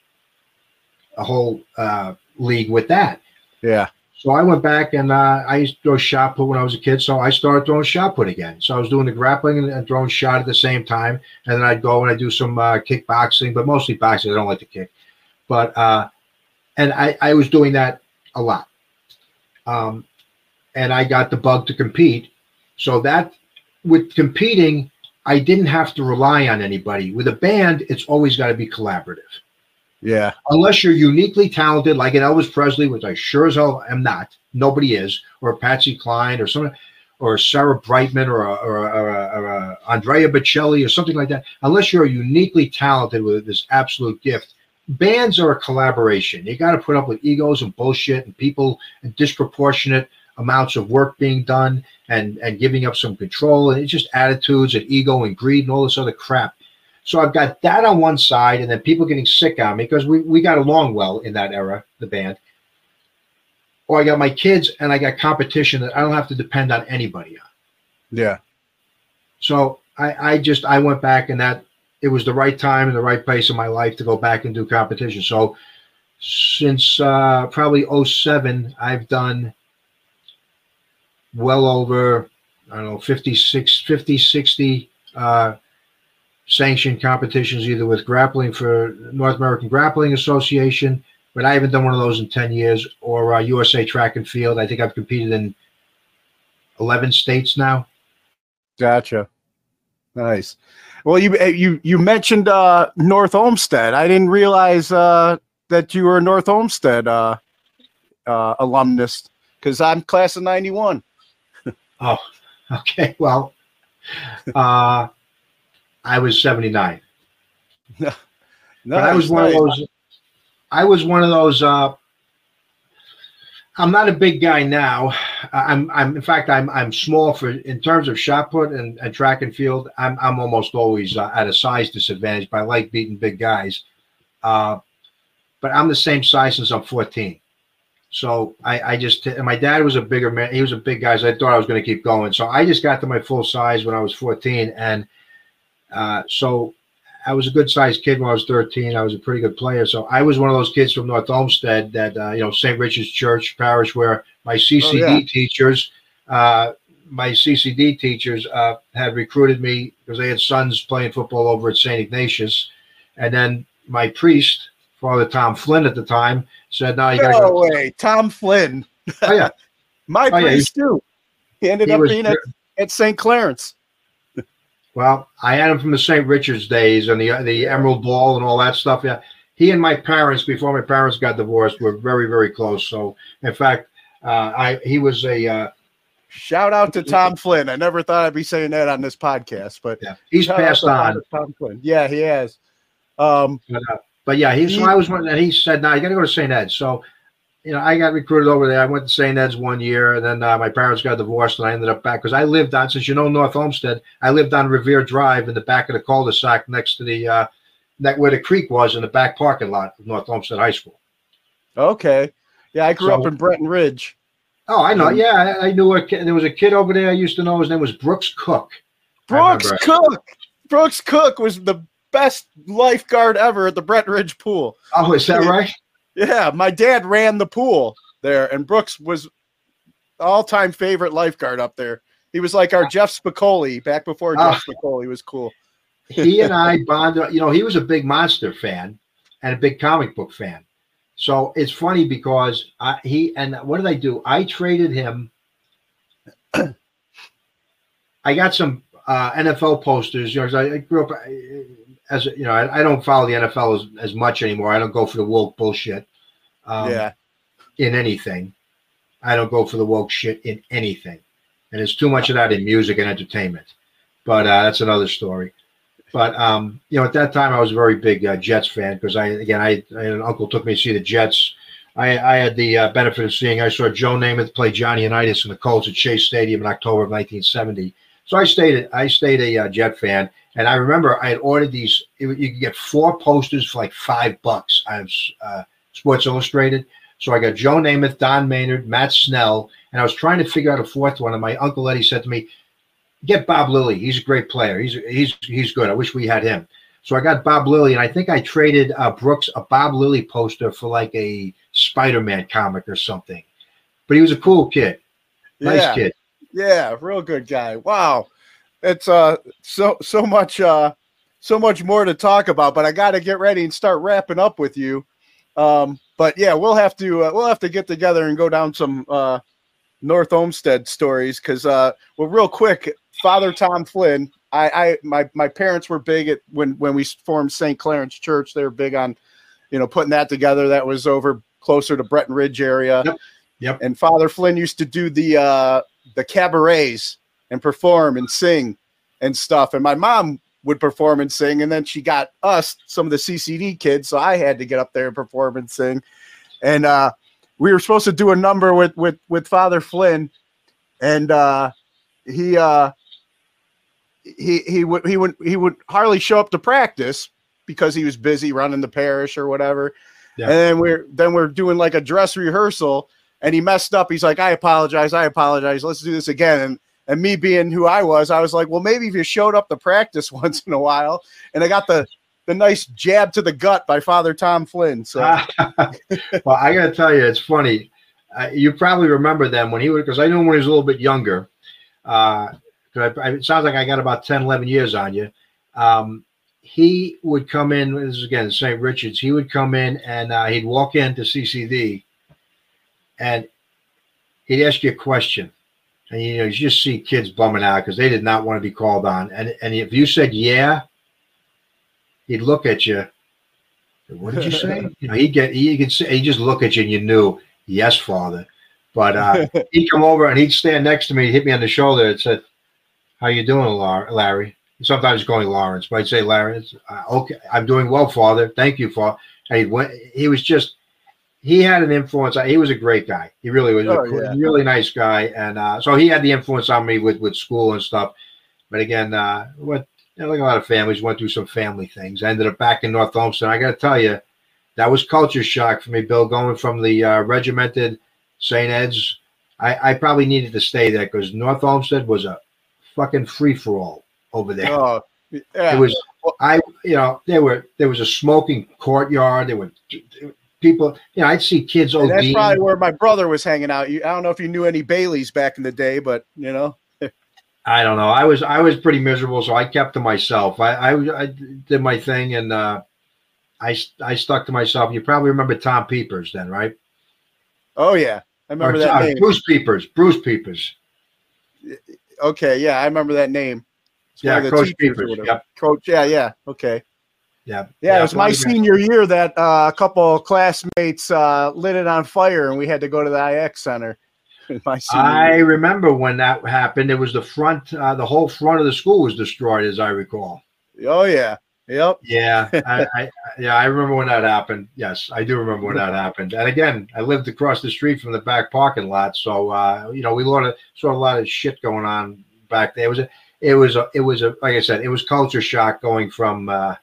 a whole uh, league with that.
Yeah.
So I went back and uh, I used to throw shot put when I was a kid. So I started throwing shot put again. So I was doing the grappling and, and throwing shot at the same time. And then I'd go and I'd do some uh, kickboxing, but mostly boxing. I don't like to kick. But uh, and I, I was doing that a lot. Um, and I got the bug to compete. So that with competing, I didn't have to rely on anybody. With a band, it's always got to be collaborative
Yeah.
unless you're uniquely talented, like an Elvis Presley, which I sure as hell am not. Nobody is, or Patsy Cline, or someone, or Sarah Brightman, or a, or, a, or, a, or a Andrea Bocelli, or something like that. Unless you're uniquely talented with this absolute gift, bands are a collaboration. You got to put up with egos and bullshit and people and disproportionate amounts of work being done and and giving up some control and it's just attitudes and ego and greed and all this other crap. So I've got that on one side, and then people getting sick on me because we, we got along well in that era, the band. Or I got my kids and I got competition that I don't have to depend on anybody on.
Yeah.
So I, I just I went back and that it was the right time and the right place in my life to go back and do competition. So since uh, probably 07, I've done well over, I don't know, 56, 50, 60 uh, sanctioned competitions, either with grappling for North American Grappling Association, but I haven't done one of those in 10 years, or uh, USA Track and Field. I think I've competed in 11 states now.
Gotcha. Nice. Well, you you you mentioned uh, North Olmsted. I didn't realize uh, that you were a North Olmsted uh, uh, alumnus because I'm class of '91.
Oh, okay. Well, uh, I was 79.
No,
but I was one of those. I was one of those. Uh, I'm not a big guy now. I'm. I'm. In fact, I'm. I'm small for in terms of shot put and, and track and field. I'm. I'm almost always uh, at a size disadvantage. But I like beating big guys. Uh, but I'm the same size since I'm 14. So I, I just and my dad was a bigger man. He was a big guy. So I thought I was going to keep going. So I just got to my full size when I was 14, and uh, so I was a good sized kid when I was 13. I was a pretty good player. So I was one of those kids from North Olmsted that, uh, you know, St. Richard's Church Parish, where my CCD
yeah.
teachers, uh, my CCD teachers uh, had recruited me because they had sons playing football over at St. Ignatius. And then my priest, Father Tom Flynn at the time, said, no, you got to
No
go.
way, Tom Flynn.
Oh, yeah.
My
Oh, yeah,
priest too. He ended
He
up
was
being at, at St. Clarence.
Well, I had him from the St. Richard's days and the the Emerald Ball and all that stuff. Yeah, he and my parents, before my parents got divorced, were very very close. So, in fact, uh, I he was a uh,
Shout out to Tom Flynn. I never thought I'd be saying that on this podcast, but
yeah, he's passed on.
Tom Flynn. Yeah, he has. Um,
But, uh, but yeah, he, so I was one, and he said, "No, you got to go to St. Ed's." So, you know, I got recruited over there. I went to St. Ed's one year, and then uh, my parents got divorced, and I ended up back because I lived on, since you know North Olmsted, I lived on Revere Drive in the back of the cul-de-sac next to the uh, that where the creek was in the back parking lot of North Olmsted High School.
okay. Yeah, I grew
So-
up in Bretton Ridge.
Oh, I know.
Um,
Yeah, I, I knew a kid. There was a kid over there I used to know. His name was Brooks Cook.
Brooks. Cook. Brooks Cook was the best lifeguard ever at the Brett Ridge pool.
Oh, is that right?
Yeah, my dad ran the pool there, and Brooks was all-time favorite lifeguard up there. He was like our Jeff Spicoli back before
Ah.
Jeff Spicoli was cool.
he and I bonded. You know, he was a big monster fan and a big comic book fan. So it's funny because I, he and what did I do? I traded him. I got some uh, NFL posters. You know, I, I grew up uh, as you know, I, I don't follow the NFL as, as much anymore. I don't go for the woke bullshit. Um,
yeah,
in anything. I don't go for the woke shit in anything. And there's too much of that in music and entertainment. But uh, that's another story. But um, you know, at that time, I was a very big uh, Jets fan because I, again, I, I an uncle took me to see the Jets. I, I had the uh, benefit of seeing. I saw Joe Namath play Johnny Unitas in the Colts at Shea Stadium in October of 1970. So I stayed. I stayed a uh, Jet fan, and I remember I had ordered these. It, you could get four posters for like five bucks of uh, Sports Illustrated. So I got Joe Namath, Don Maynard, Matt Snell, and I was trying to figure out a fourth one. And my uncle Eddie said to me, "Get Bob Lilly. He's a great player. He's he's he's good. I wish we had him." So I got Bob Lilly, and I think I traded uh, Brooks a Bob Lilly poster for like a Spider-Man comic or something. But he was a cool kid, nice
yeah,
kid.
yeah, real good guy. Wow, it's uh so so much uh so much more to talk about, but I got to get ready and start wrapping up with you. Um, but yeah, we'll have to uh, we'll have to get together and go down some uh North Olmsted stories because uh well real quick, Father Tom Flynn. I, I my my parents were big at when when we formed St. Clarence Church. They were big on, you know, putting that together. That was over closer to Bretton Ridge area.
Yep. Yep.
And Father Flynn used to do the uh the cabarets and perform and sing and stuff. And my mom would perform and sing, and then she got us some of the CCD kids, so I had to get up there and perform and sing. And uh, we were supposed to do a number with with with Father Flynn, and uh, he uh, he he would he would he would hardly show up to practice because he was busy running the parish or whatever.
Yeah.
And then we're then we're doing like a dress rehearsal, and he messed up. He's like, "I apologize, I apologize. Let's do this again." And and me being who I was, I was like, "Well, maybe if you showed up to practice once in a while." And I got the the nice jab to the gut by Father Tom Flynn. So
well, I got to tell you, it's funny. Uh, you probably remember them when he was, because I knew him when he was a little bit younger. Uh, I, I, it sounds like I got about 10, 11 years on you. Um, he would come in, this is again St. Richard's, he would come in and uh, he'd walk into CCD and he'd ask you a question. And you know, you just see kids bumming out because they did not want to be called on. And and if you said yeah, he'd look at you. What did you say? you know, he'd get he could say he just look at you and you knew yes, father. But uh, he'd come over and he'd stand next to me, hit me on the shoulder, and said, "How you doing, Lar- Larry?" Sometimes going Lawrence, but I'd say Larry. Uh, okay, I'm doing well, father. Thank you, father. And he went. He was just. He had an influence. He was a great guy. He really was
Oh,
a
yeah.
really nice guy, and uh, so he had the influence on me with with school and stuff. But again, uh, what you know, like a lot of families went through some family things. I ended up back in North Olmsted. I got to tell you, that was culture shock for me, Bill, going from the uh, regimented St. Ed's. I, I probably needed to stay there because North Olmsted was a fucking free for all over there.
oh, yeah.
It was I you know there were there was a smoking courtyard. There were people. You know, I'd see kids
And that's probably where my brother was hanging out. You, I don't know if you knew any Baileys back in the day, but you know,
I don't know. I was I was pretty miserable, so I kept to myself. I I, I did my thing, and uh, I I stuck to myself. You probably remember Tom Peepers then, right?
oh yeah, I remember
Or,
that
uh,
name.
Bruce Peepers. Bruce Peepers.
Okay, yeah, I remember that name. It's
Yeah, Coach Peepers. Yep.
Coach, yeah, yeah, okay.
Yeah.
Yeah, it was my senior year that uh, a couple of classmates uh, lit it on fire, and we had to go to the IX center. my
I
year.
remember when that happened. It was the front. Uh, the whole front of the school was destroyed, as I recall.
Oh yeah, yep.
Yeah, I, I yeah I remember when that happened. Yes, I do remember when that happened. And again, I lived across the street from the back parking lot, so uh, you know we saw, saw a lot of shit going on back there. It was a, it was a, it was a, like I said, it was culture shock going from uh,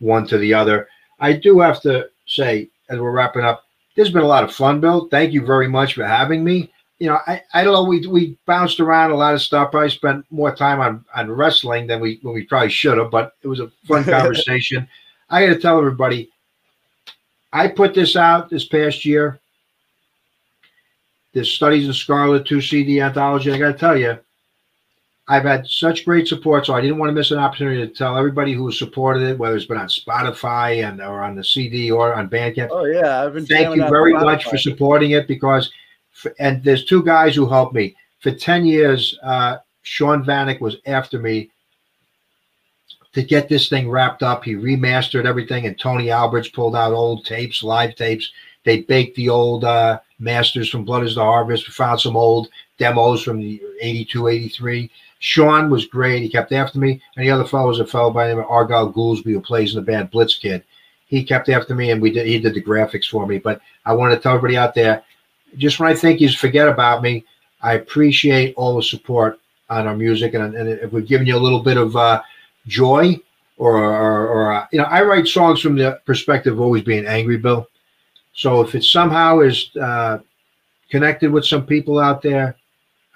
one to the other. I do have to say, as we're wrapping up, there's been a lot of fun, Bill. Thank you very much for having me. you know, I, I don't know. We we bounced around a lot of stuff. Probably spent more time on on wrestling than we than we probably should have. But it was a fun conversation. I got to tell everybody. I put this out this past year. This studies in Scarlet two CD anthology. I got to tell you, I've had such great support, so I didn't want to miss an opportunity to tell everybody who has supported it, whether it's been on Spotify and or on the CD or on Bandcamp.
Oh yeah, I've been.
Thank you very
Spotify.
much for supporting it because, f- and there's two guys who helped me for ten years. Uh, Sean Vanek was after me to get this thing wrapped up. He remastered everything, and Tony Alberts pulled out old tapes, live tapes. They baked the old uh, masters from Blood is the Harvest. We found some old demos from the 82, 83. Sean was great. He kept after me. And the other fellow was a fellow by the name of Argyle Goolsby who plays in the band Blitzkid. He kept after me and we did he did the graphics for me. But I want to tell everybody out there, just when I think you forget about me, I appreciate all the support on our music. And, and if we've given you a little bit of uh, joy or, or, or uh, you know, I write songs from the perspective of always being angry, Bill. So if it somehow is uh, connected with some people out there,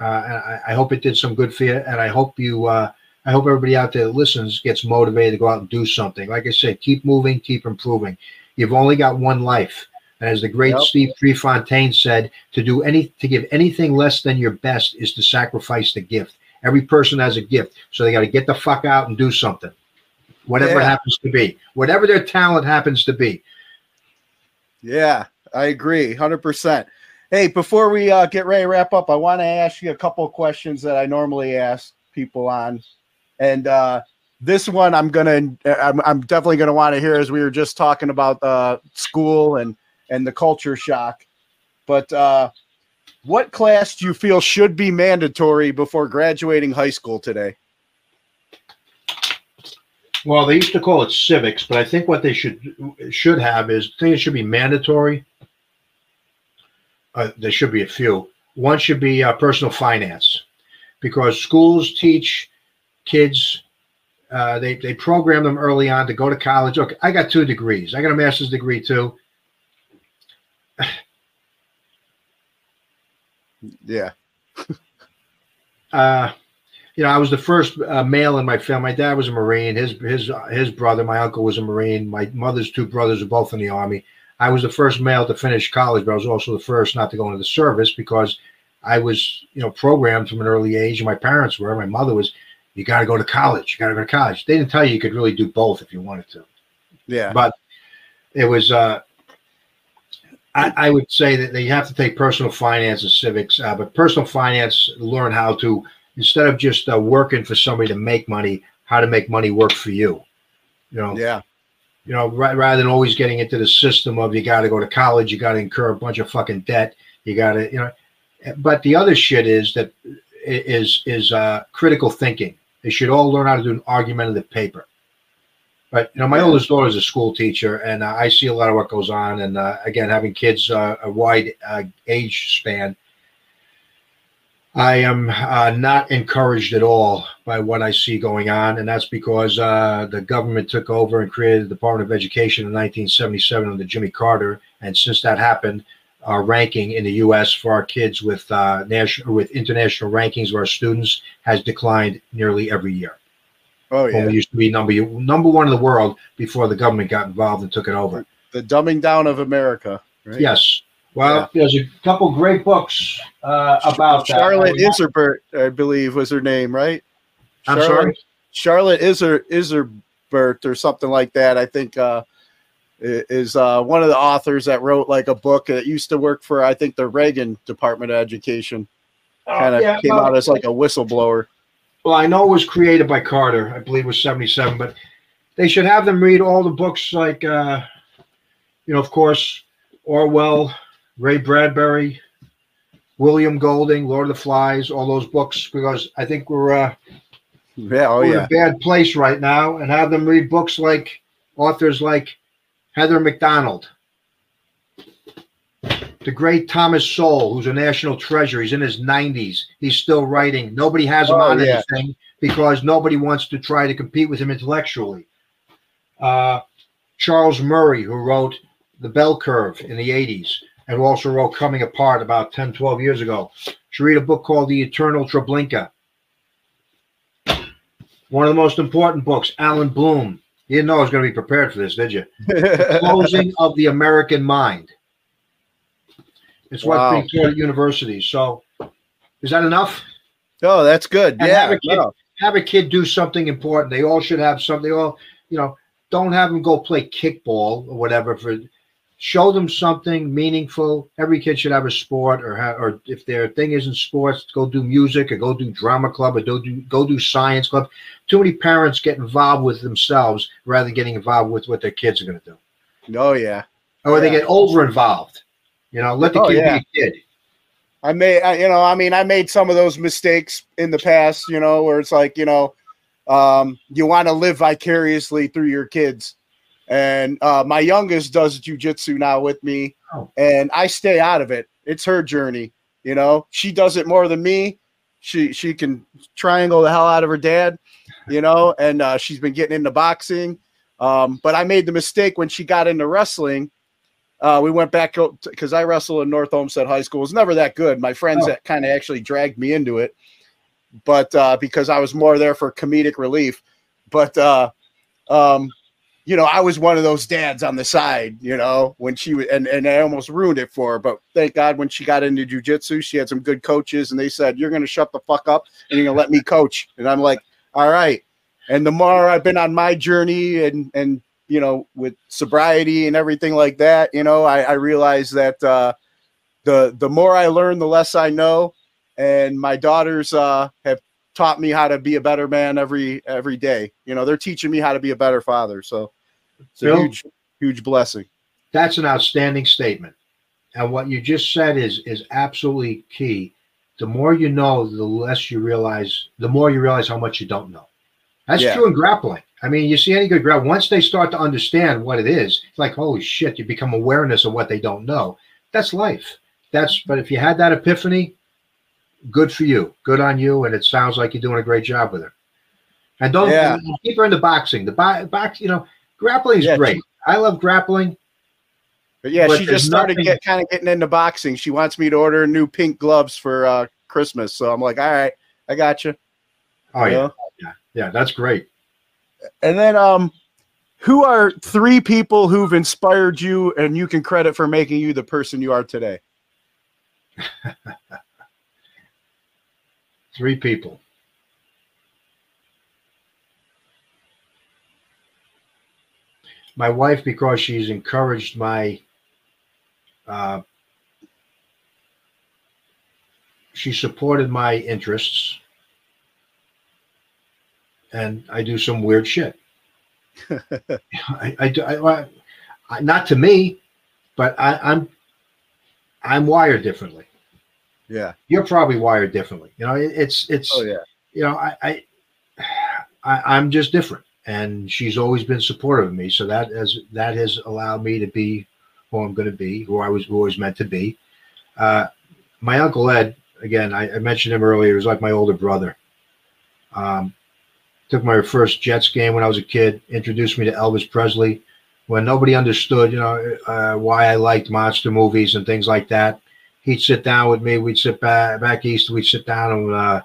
I, I hope it did some good for you. And I hope you, uh, I hope everybody out there that listens gets motivated to go out and do something. Like I said, keep moving, keep improving. You've only got one life. And as the great
Yep.
Steve Prefontaine said, to do any, to give anything less than your best is to sacrifice the gift. Every person has a gift, so they got to get the fuck out and do something, whatever it happens to be, whatever their talent happens to be.
Yeah, I agree, hundred percent. Hey, before we uh, get ready to wrap up, I want to ask you a couple of questions that I normally ask people on, and uh, this one I'm gonna, I'm, I'm definitely gonna want to hear as we were just talking about uh, school and and the culture shock. But uh, what class do you feel should be mandatory before graduating high school today?
Well, they used to call it civics, but I think what they should should have is I think it should be mandatory. Uh, there should be a few. One should be uh, personal finance, because schools teach kids. Uh, they they program them early on to go to college. Okay, I got two degrees. I got a master's degree too.
Yeah,
uh, you know, I was the first uh, male in my family. My dad was a Marine. His his his brother, my uncle, was a Marine. My mother's two brothers are both in the Army. I was the first male to finish college, but I was also the first not to go into the service because I was, you know, programmed from an early age. And my parents were. My mother was. You got to go to college. You got to go to college. They didn't tell you you could really do both if you wanted to
yeah,
but it was uh I, I would say that they have to take personal finance and civics, uh, but personal finance learn how to instead of just uh, working for somebody to make money, how to make money work for you. You know,
yeah,
you know, rather than always getting into the system of you got to go to college, you got to incur a bunch of fucking debt, you got to, you know. But the other shit is that is is uh, critical thinking. They should all learn how to do an argumentative paper. But you know, my oldest daughter is a school teacher, and uh, I see a lot of what goes on. And uh, again, having kids uh, a wide uh, age span, I am uh, not encouraged at all by what I see going on, and that's because uh, the government took over and created the Department of Education in 1977 under Jimmy Carter, and since that happened, our ranking in the U.S. for our kids with uh, national with international rankings of our students has declined nearly every year.
oh yeah, When
we used to be number number one in the world before the government got involved and took it over.
The dumbing down of America. Right?
Yes. Well, there's a couple great books uh, about that.
Charlotte
I-
Iserbyt, I believe, was her name, right?
I'm
Charlotte-
sorry.
Charlotte Iser Iserbyt or something like that. I think uh, is uh, one of the authors that wrote like a book that used to work for I think the Reagan Department of Education. Kind of
Oh, yeah,
came out as like a whistleblower.
Well, I know it was created by Carter. I believe it was 77, but they should have them read all the books like, uh, you know, of course, Orwell, Ray Bradbury, William Golding, Lord of the Flies, all those books, because I think we're, uh,
Yeah, oh
we're
yeah,
in a bad place right now, and have them read books like authors like Heather Mac Donald, the great Thomas Sowell, who's a national treasure. He's in his 90s. He's still writing. Nobody has him
Oh,
on
yeah.
anything because nobody wants to try to compete with him intellectually. Uh, Charles Murray, who wrote The Bell Curve in the 80s. And who also wrote Coming Apart about 10, 12 years ago. Should read a book called The Eternal Treblinka. One of the most important books, Allan Bloom. You didn't know I was going to be prepared for this, did you? Closing of the American Mind. It's what's
Wow.
being taught at universities. So, is that enough?
Oh, that's good.
And
yeah.
have a kid,
no.
have a kid do something important. They all should have something. They all, you know, don't have them go play kickball or whatever. For show them something meaningful. Every kid should have a sport, or ha- or if their thing isn't sports, go do music, or go do drama club, or go do go do science club. Too many parents get involved with themselves rather than getting involved with what their kids are going to do,
Oh yeah.
or they get over involved. You know, let the
Oh,
kid
yeah.
be a kid.
I made, I, you know, I mean, I made some of those mistakes in the past, you know, where it's like, you know, um, you want to live vicariously through your kids. And uh, my youngest does jujitsu now with me,
Oh.
and I stay out of it. It's her journey, you know. She does it more than me. She she can triangle the hell out of her dad, you know, and uh, she's been getting into boxing. Um, but I made the mistake when she got into wrestling. Uh, we went back because I wrestled in North Olmsted High School. It was never that good. My friends
Oh.
that kind of actually dragged me into it, but uh, because I was more there for comedic relief. But uh, um, you know, I was one of those dads on the side. You know, when she was, and and I almost ruined it for her. But thank God, when she got into jujitsu, she had some good coaches, and they said, "You're going to shut the fuck up and you're going to let me coach." And I'm like, "All right." And the more I've been on my journey, and and you know, with sobriety and everything like that, you know, I, I realized that uh, the the more I learn, the less I know. And my daughters uh, have taught me how to be a better man every every day. You know, they're teaching me how to be a better father. So it's a
Bill?
huge huge blessing.
That's an outstanding statement. And what you just said is is absolutely key. The more you know, the less you realize, the more you realize how much you don't know. That's
Yeah.
true in grappling. I mean, you see any good grab once they start to understand what it is, it's like holy shit, you become awareness of what they don't know. That's life. That's but if you had that epiphany, good for you. Good on you. And it sounds like you're doing a great job with her. And don't
Yeah.
and keep her into boxing. The bo- box, you know, grappling is
Yeah,
great. I love grappling.
But yeah,
But
she just started
nothing-
get kind of getting into boxing. She wants me to order new pink gloves for uh, Christmas. So I'm like, all right, I got you.
Oh
You
yeah.
know?
Yeah. Yeah, that's great.
And then, um, who are three people who've inspired you and you can credit for making you the person you are today?
Three people. My wife, because she's encouraged my, uh, she supported my interests, and I do some weird shit. I, I, do- I, I, not to me, but I, I'm, I'm wired differently
Yeah.
you're probably wired differently. You know, it, it's it's
Oh yeah.
you know, I, I I I'm just different, and she's always been supportive of me. So that has that has allowed me to be who I'm going to be, who I was who I was meant to be. Uh, my uncle Ed, again, I, I mentioned him earlier. He was like my older brother. Um, took my first Jets game when I was a kid. Introduced me to Elvis Presley when nobody understood, you know, uh, why I liked monster movies and things like that he'd sit down with me. We'd sit back back east. We'd sit down and uh,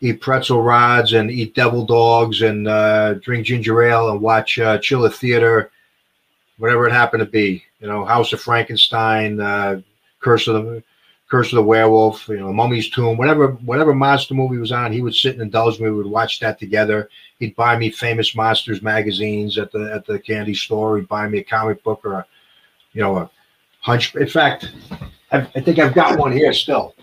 eat pretzel rods and eat devil dogs and uh, drink ginger ale and watch uh, Chiller Theater, whatever it happened to be. You know, House of Frankenstein, uh, Curse of the Curse of the Werewolf, you know, Mummy's Tomb, whatever whatever monster movie was on, he would sit and indulge me. We would watch that together. He'd buy me famous monsters magazines at the at the candy store. He'd buy me a comic book or a, you know, a hunch. In fact, I've, I think I've got one here still.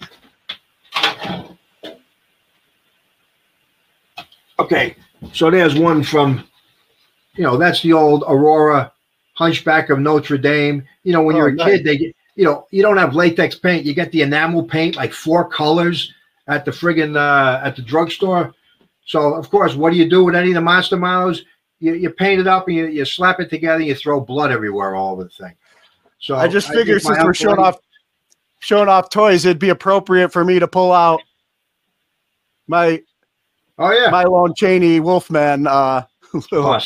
Okay, so there's one from, you know, that's the old Aurora Hunchback of Notre Dame. You know, when
Oh,
you're a
nice.
kid, they get, you know, you don't have latex paint. You get the enamel paint, like four colors at the friggin' uh, at the drugstore. So of course, what do you do with any of the monster models? You, you paint it up and you, you slap it together. And you throw blood everywhere all over the thing. So
I just figured since we're showing off showing off toys, it'd be appropriate for me to pull out my
Oh yeah,
my Lon Chaney Wolfman uh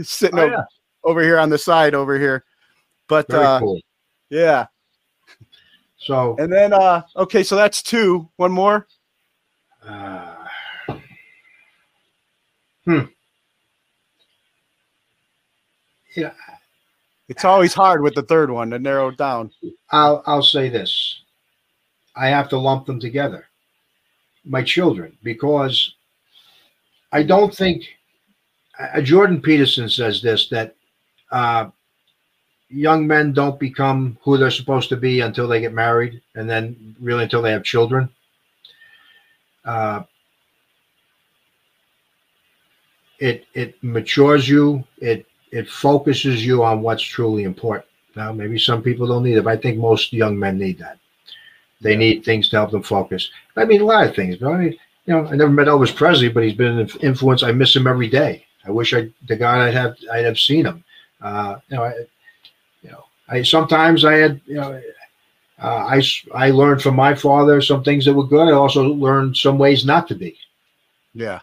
sitting
Oh,
over,
yeah.
over here on the side over here. But
Very
uh
cool.
yeah.
So
And then uh okay, so that's two. One more.
uh, hmm. Yeah,
It's always hard with the third one to narrow it down.
I'll I'll say this. I have to lump them together. My children, because I don't think uh, Jordan Peterson says this that uh, young men don't become who they're supposed to be until they get married, and then really until they have children. Uh, it it matures you. It it focuses you on what's truly important. Now, maybe some people don't need it, but I think most young men need that. They need things to help them focus. I mean, a lot of things. But I mean, you know, I never met Elvis Presley, but he's been an influence. I miss him every day. I wish I, the God I'd have, I'd have seen him. Uh, you know, I, you know, I sometimes I had, you know, uh, I I learned from my father some things that were good. I also learned some ways not to be.
Yeah.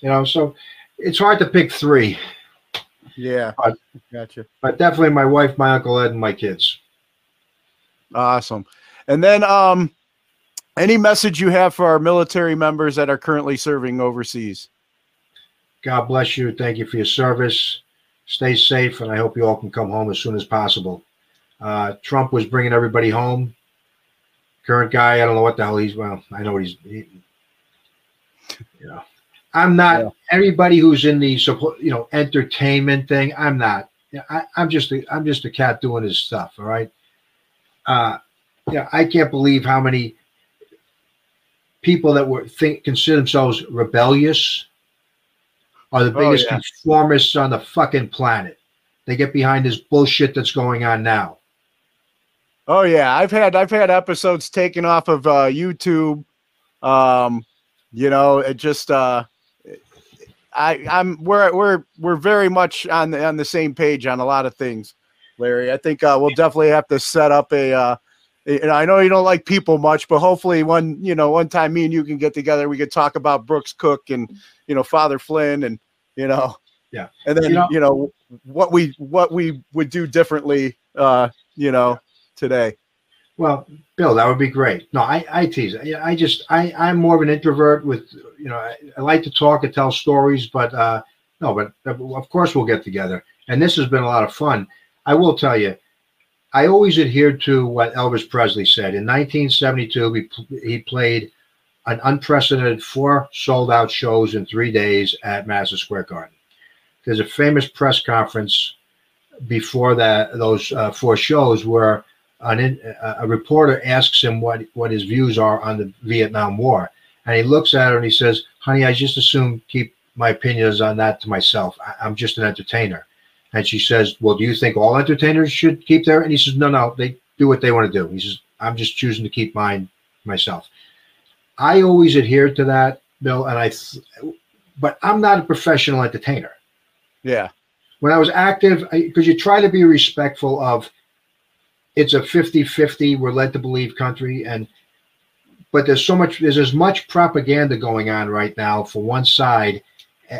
You know, so it's hard to pick three,
Yeah.
But-
Gotcha.
but definitely my wife, my uncle Ed, and my kids.
Awesome. And then um any message you have for our military members that are currently serving overseas?
God bless you. Thank you for your service. Stay safe, and I hope you all can come home as soon as possible. Uh, Trump was bringing everybody home. Current guy, I don't know what the hell he's. Well, I know what he's. He, you know, I'm not
Yeah.
everybody who's in the support, you know, entertainment thing. I'm not. Yeah, I, I'm just a, I'm just a cat doing his stuff. All right. Uh, yeah, I can't believe how many people that were think consider themselves rebellious are the
Oh,
biggest
yeah.
conformists on the fucking planet. They get behind this bullshit that's going on now.
Oh yeah, I've had I've had episodes taken off of uh YouTube. Um you know, it just uh I I'm we're we're we're very much on the on the same page on a lot of things, Larry. I think uh we'll definitely have to set up a uh and I know you don't like people much, but hopefully one, you know, one time me and you can get together, we could talk about Brooks Cook and you know Father Flynn and you know
Yeah.
and then
You know-
you know what we what we would do differently uh you know today.
Well, Bill, that would be great. No, I, I tease. I, I just, I, I'm more of an introvert. With you know, I, I like to talk and tell stories, but uh, no, but of course we'll get together. And this has been a lot of fun. I will tell you, I always adhered to what Elvis Presley said. In 1972, he, he played an unprecedented four sold out shows in three days at Madison Square Garden. There's a famous press conference before that those uh, four shows where an in, a, a reporter asks him what what his views are on the Vietnam War, and he looks at her and he says, "Honey, I just assume keep my opinions on that to myself. I, I'm just an entertainer." And she says, "Well, do you think all entertainers should keep their?" And he says, "No, no, they do what they want to do." He says, "I'm just choosing to keep mine myself." I always adhere to that, Bill, and I, th- but I'm not a professional entertainer
Yeah.
when I was active, because you try to be respectful of it's a 50 50, we're led to believe country. And, but there's so much, there's as much propaganda going on right now for one side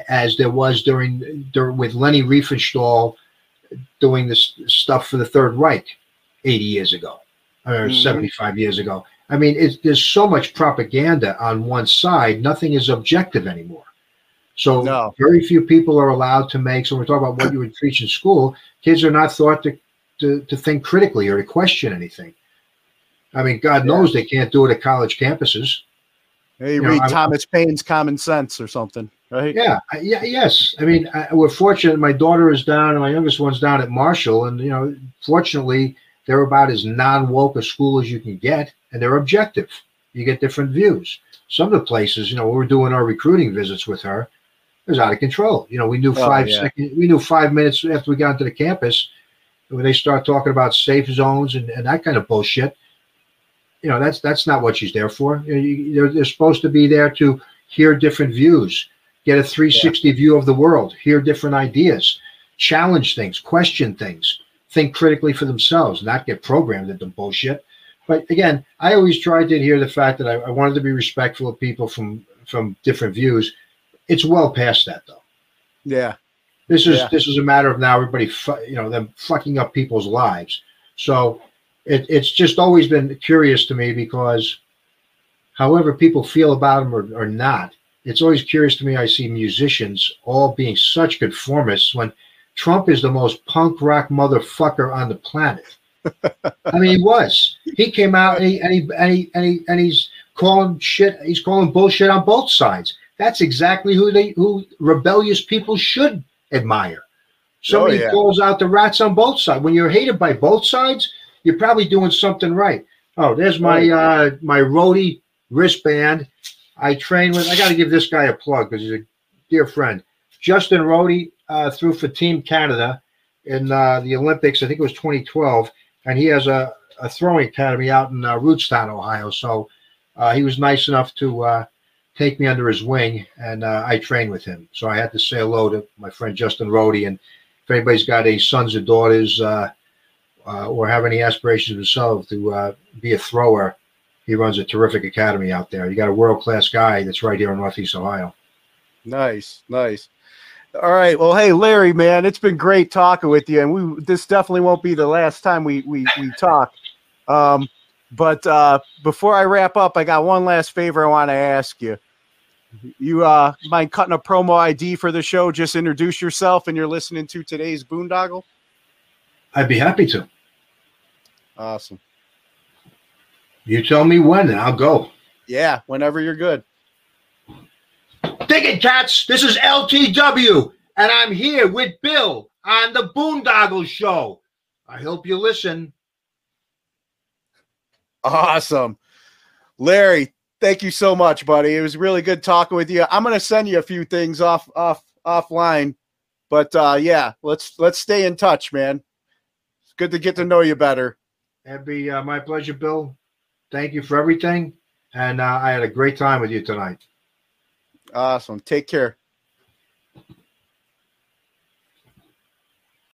as there was during, during with Leni Riefenstahl doing this stuff for the Third Reich 80 years ago or
Mhm.
75 years ago. I mean, it's, there's so much propaganda on one side, nothing is objective anymore. So
No.
very few people are allowed to make. So we're talking about what you would teach in school. Kids are not thought to to, to think critically or to question anything. I mean, God knows they can't do it at college campuses.
Hey,
You know,
read
I-
Thomas Paine's Common Sense or something, right?
Yeah, yeah, yes. I mean, I, we're fortunate. My daughter is down, and my youngest one's down at Marshall, and you know, fortunately, they're about as non-woke a school as you can get, and they're objective. You get different views. Some of the places, you know, we were doing our recruiting visits with her, it was out of control. You know, we knew
Oh,
five
yeah.
second- we knew five minutes after we got into the campus when they start talking about safe zones and, and that kind of bullshit. You know, that's that's not what she's there for. You know, you- they're, they're supposed to be there to hear different views, get a 360 view of the world, hear different ideas, challenge things, question things, think critically for themselves, not get programmed into bullshit. But again, I always tried to adhere to the fact that I, I wanted to be respectful of people from from different views. It's well past that though.
Yeah.
This is
Yeah.
this is a matter of now everybody, fu- you know, them fucking up people's lives. So it, it's just always been curious to me because however people feel about them or, or not, it's always curious to me. I see musicians all being such conformists when Trump is the most punk rock motherfucker on the planet. I mean, he was. He came out and, he, and, he, and, he, and, he, and he's calling shit. He's calling bullshit on both sides. That's exactly who they who rebellious people should admire. Somebody
Oh, yeah.
calls out the rats on both sides. When you're hated by both sides, you're probably doing something right. Oh, there's my uh my roadie wristband. I train with. I got to give this guy a plug because he's a dear friend. Justin Rodhe uh, threw for Team Canada in uh, the Olympics. I think it was 2012, and he has a, a throwing academy out in uh, Rootstown, Ohio. So uh, he was nice enough to uh, take me under his wing, and uh, I trained with him. So I had to say hello to my friend Justin Rodhe. And if anybody's got any sons or daughters or have any aspirations themselves to be a thrower, he runs a terrific academy out there. You got a world class guy that's right here in Northeast Ohio.
Nice, nice. All right. Well, hey, Larry, man, it's been great talking with you, and we this definitely won't be the last time we we we talk. Um, but uh, before I wrap up, I got one last favor I want to ask you. You uh, mind cutting a promo ID for the show? Just introduce yourself, and you're listening to today's Boondoggle.
I'd be happy to.
Awesome.
You tell me when, and I'll go.
Yeah, whenever you're good.
Dig it, cats. This is LTW, and I'm here with Bill on the Boondoggle Show. I hope you listen.
Awesome. Larry, thank you so much, buddy. It was really good talking with you. I'm gonna send you a few things off off offline. But uh yeah, let's let's stay in touch, man. It's good to get to know you better.
It'd be uh, my pleasure, Bill. Thank you for everything, and uh, I had a great time with you tonight.
Awesome. Take care.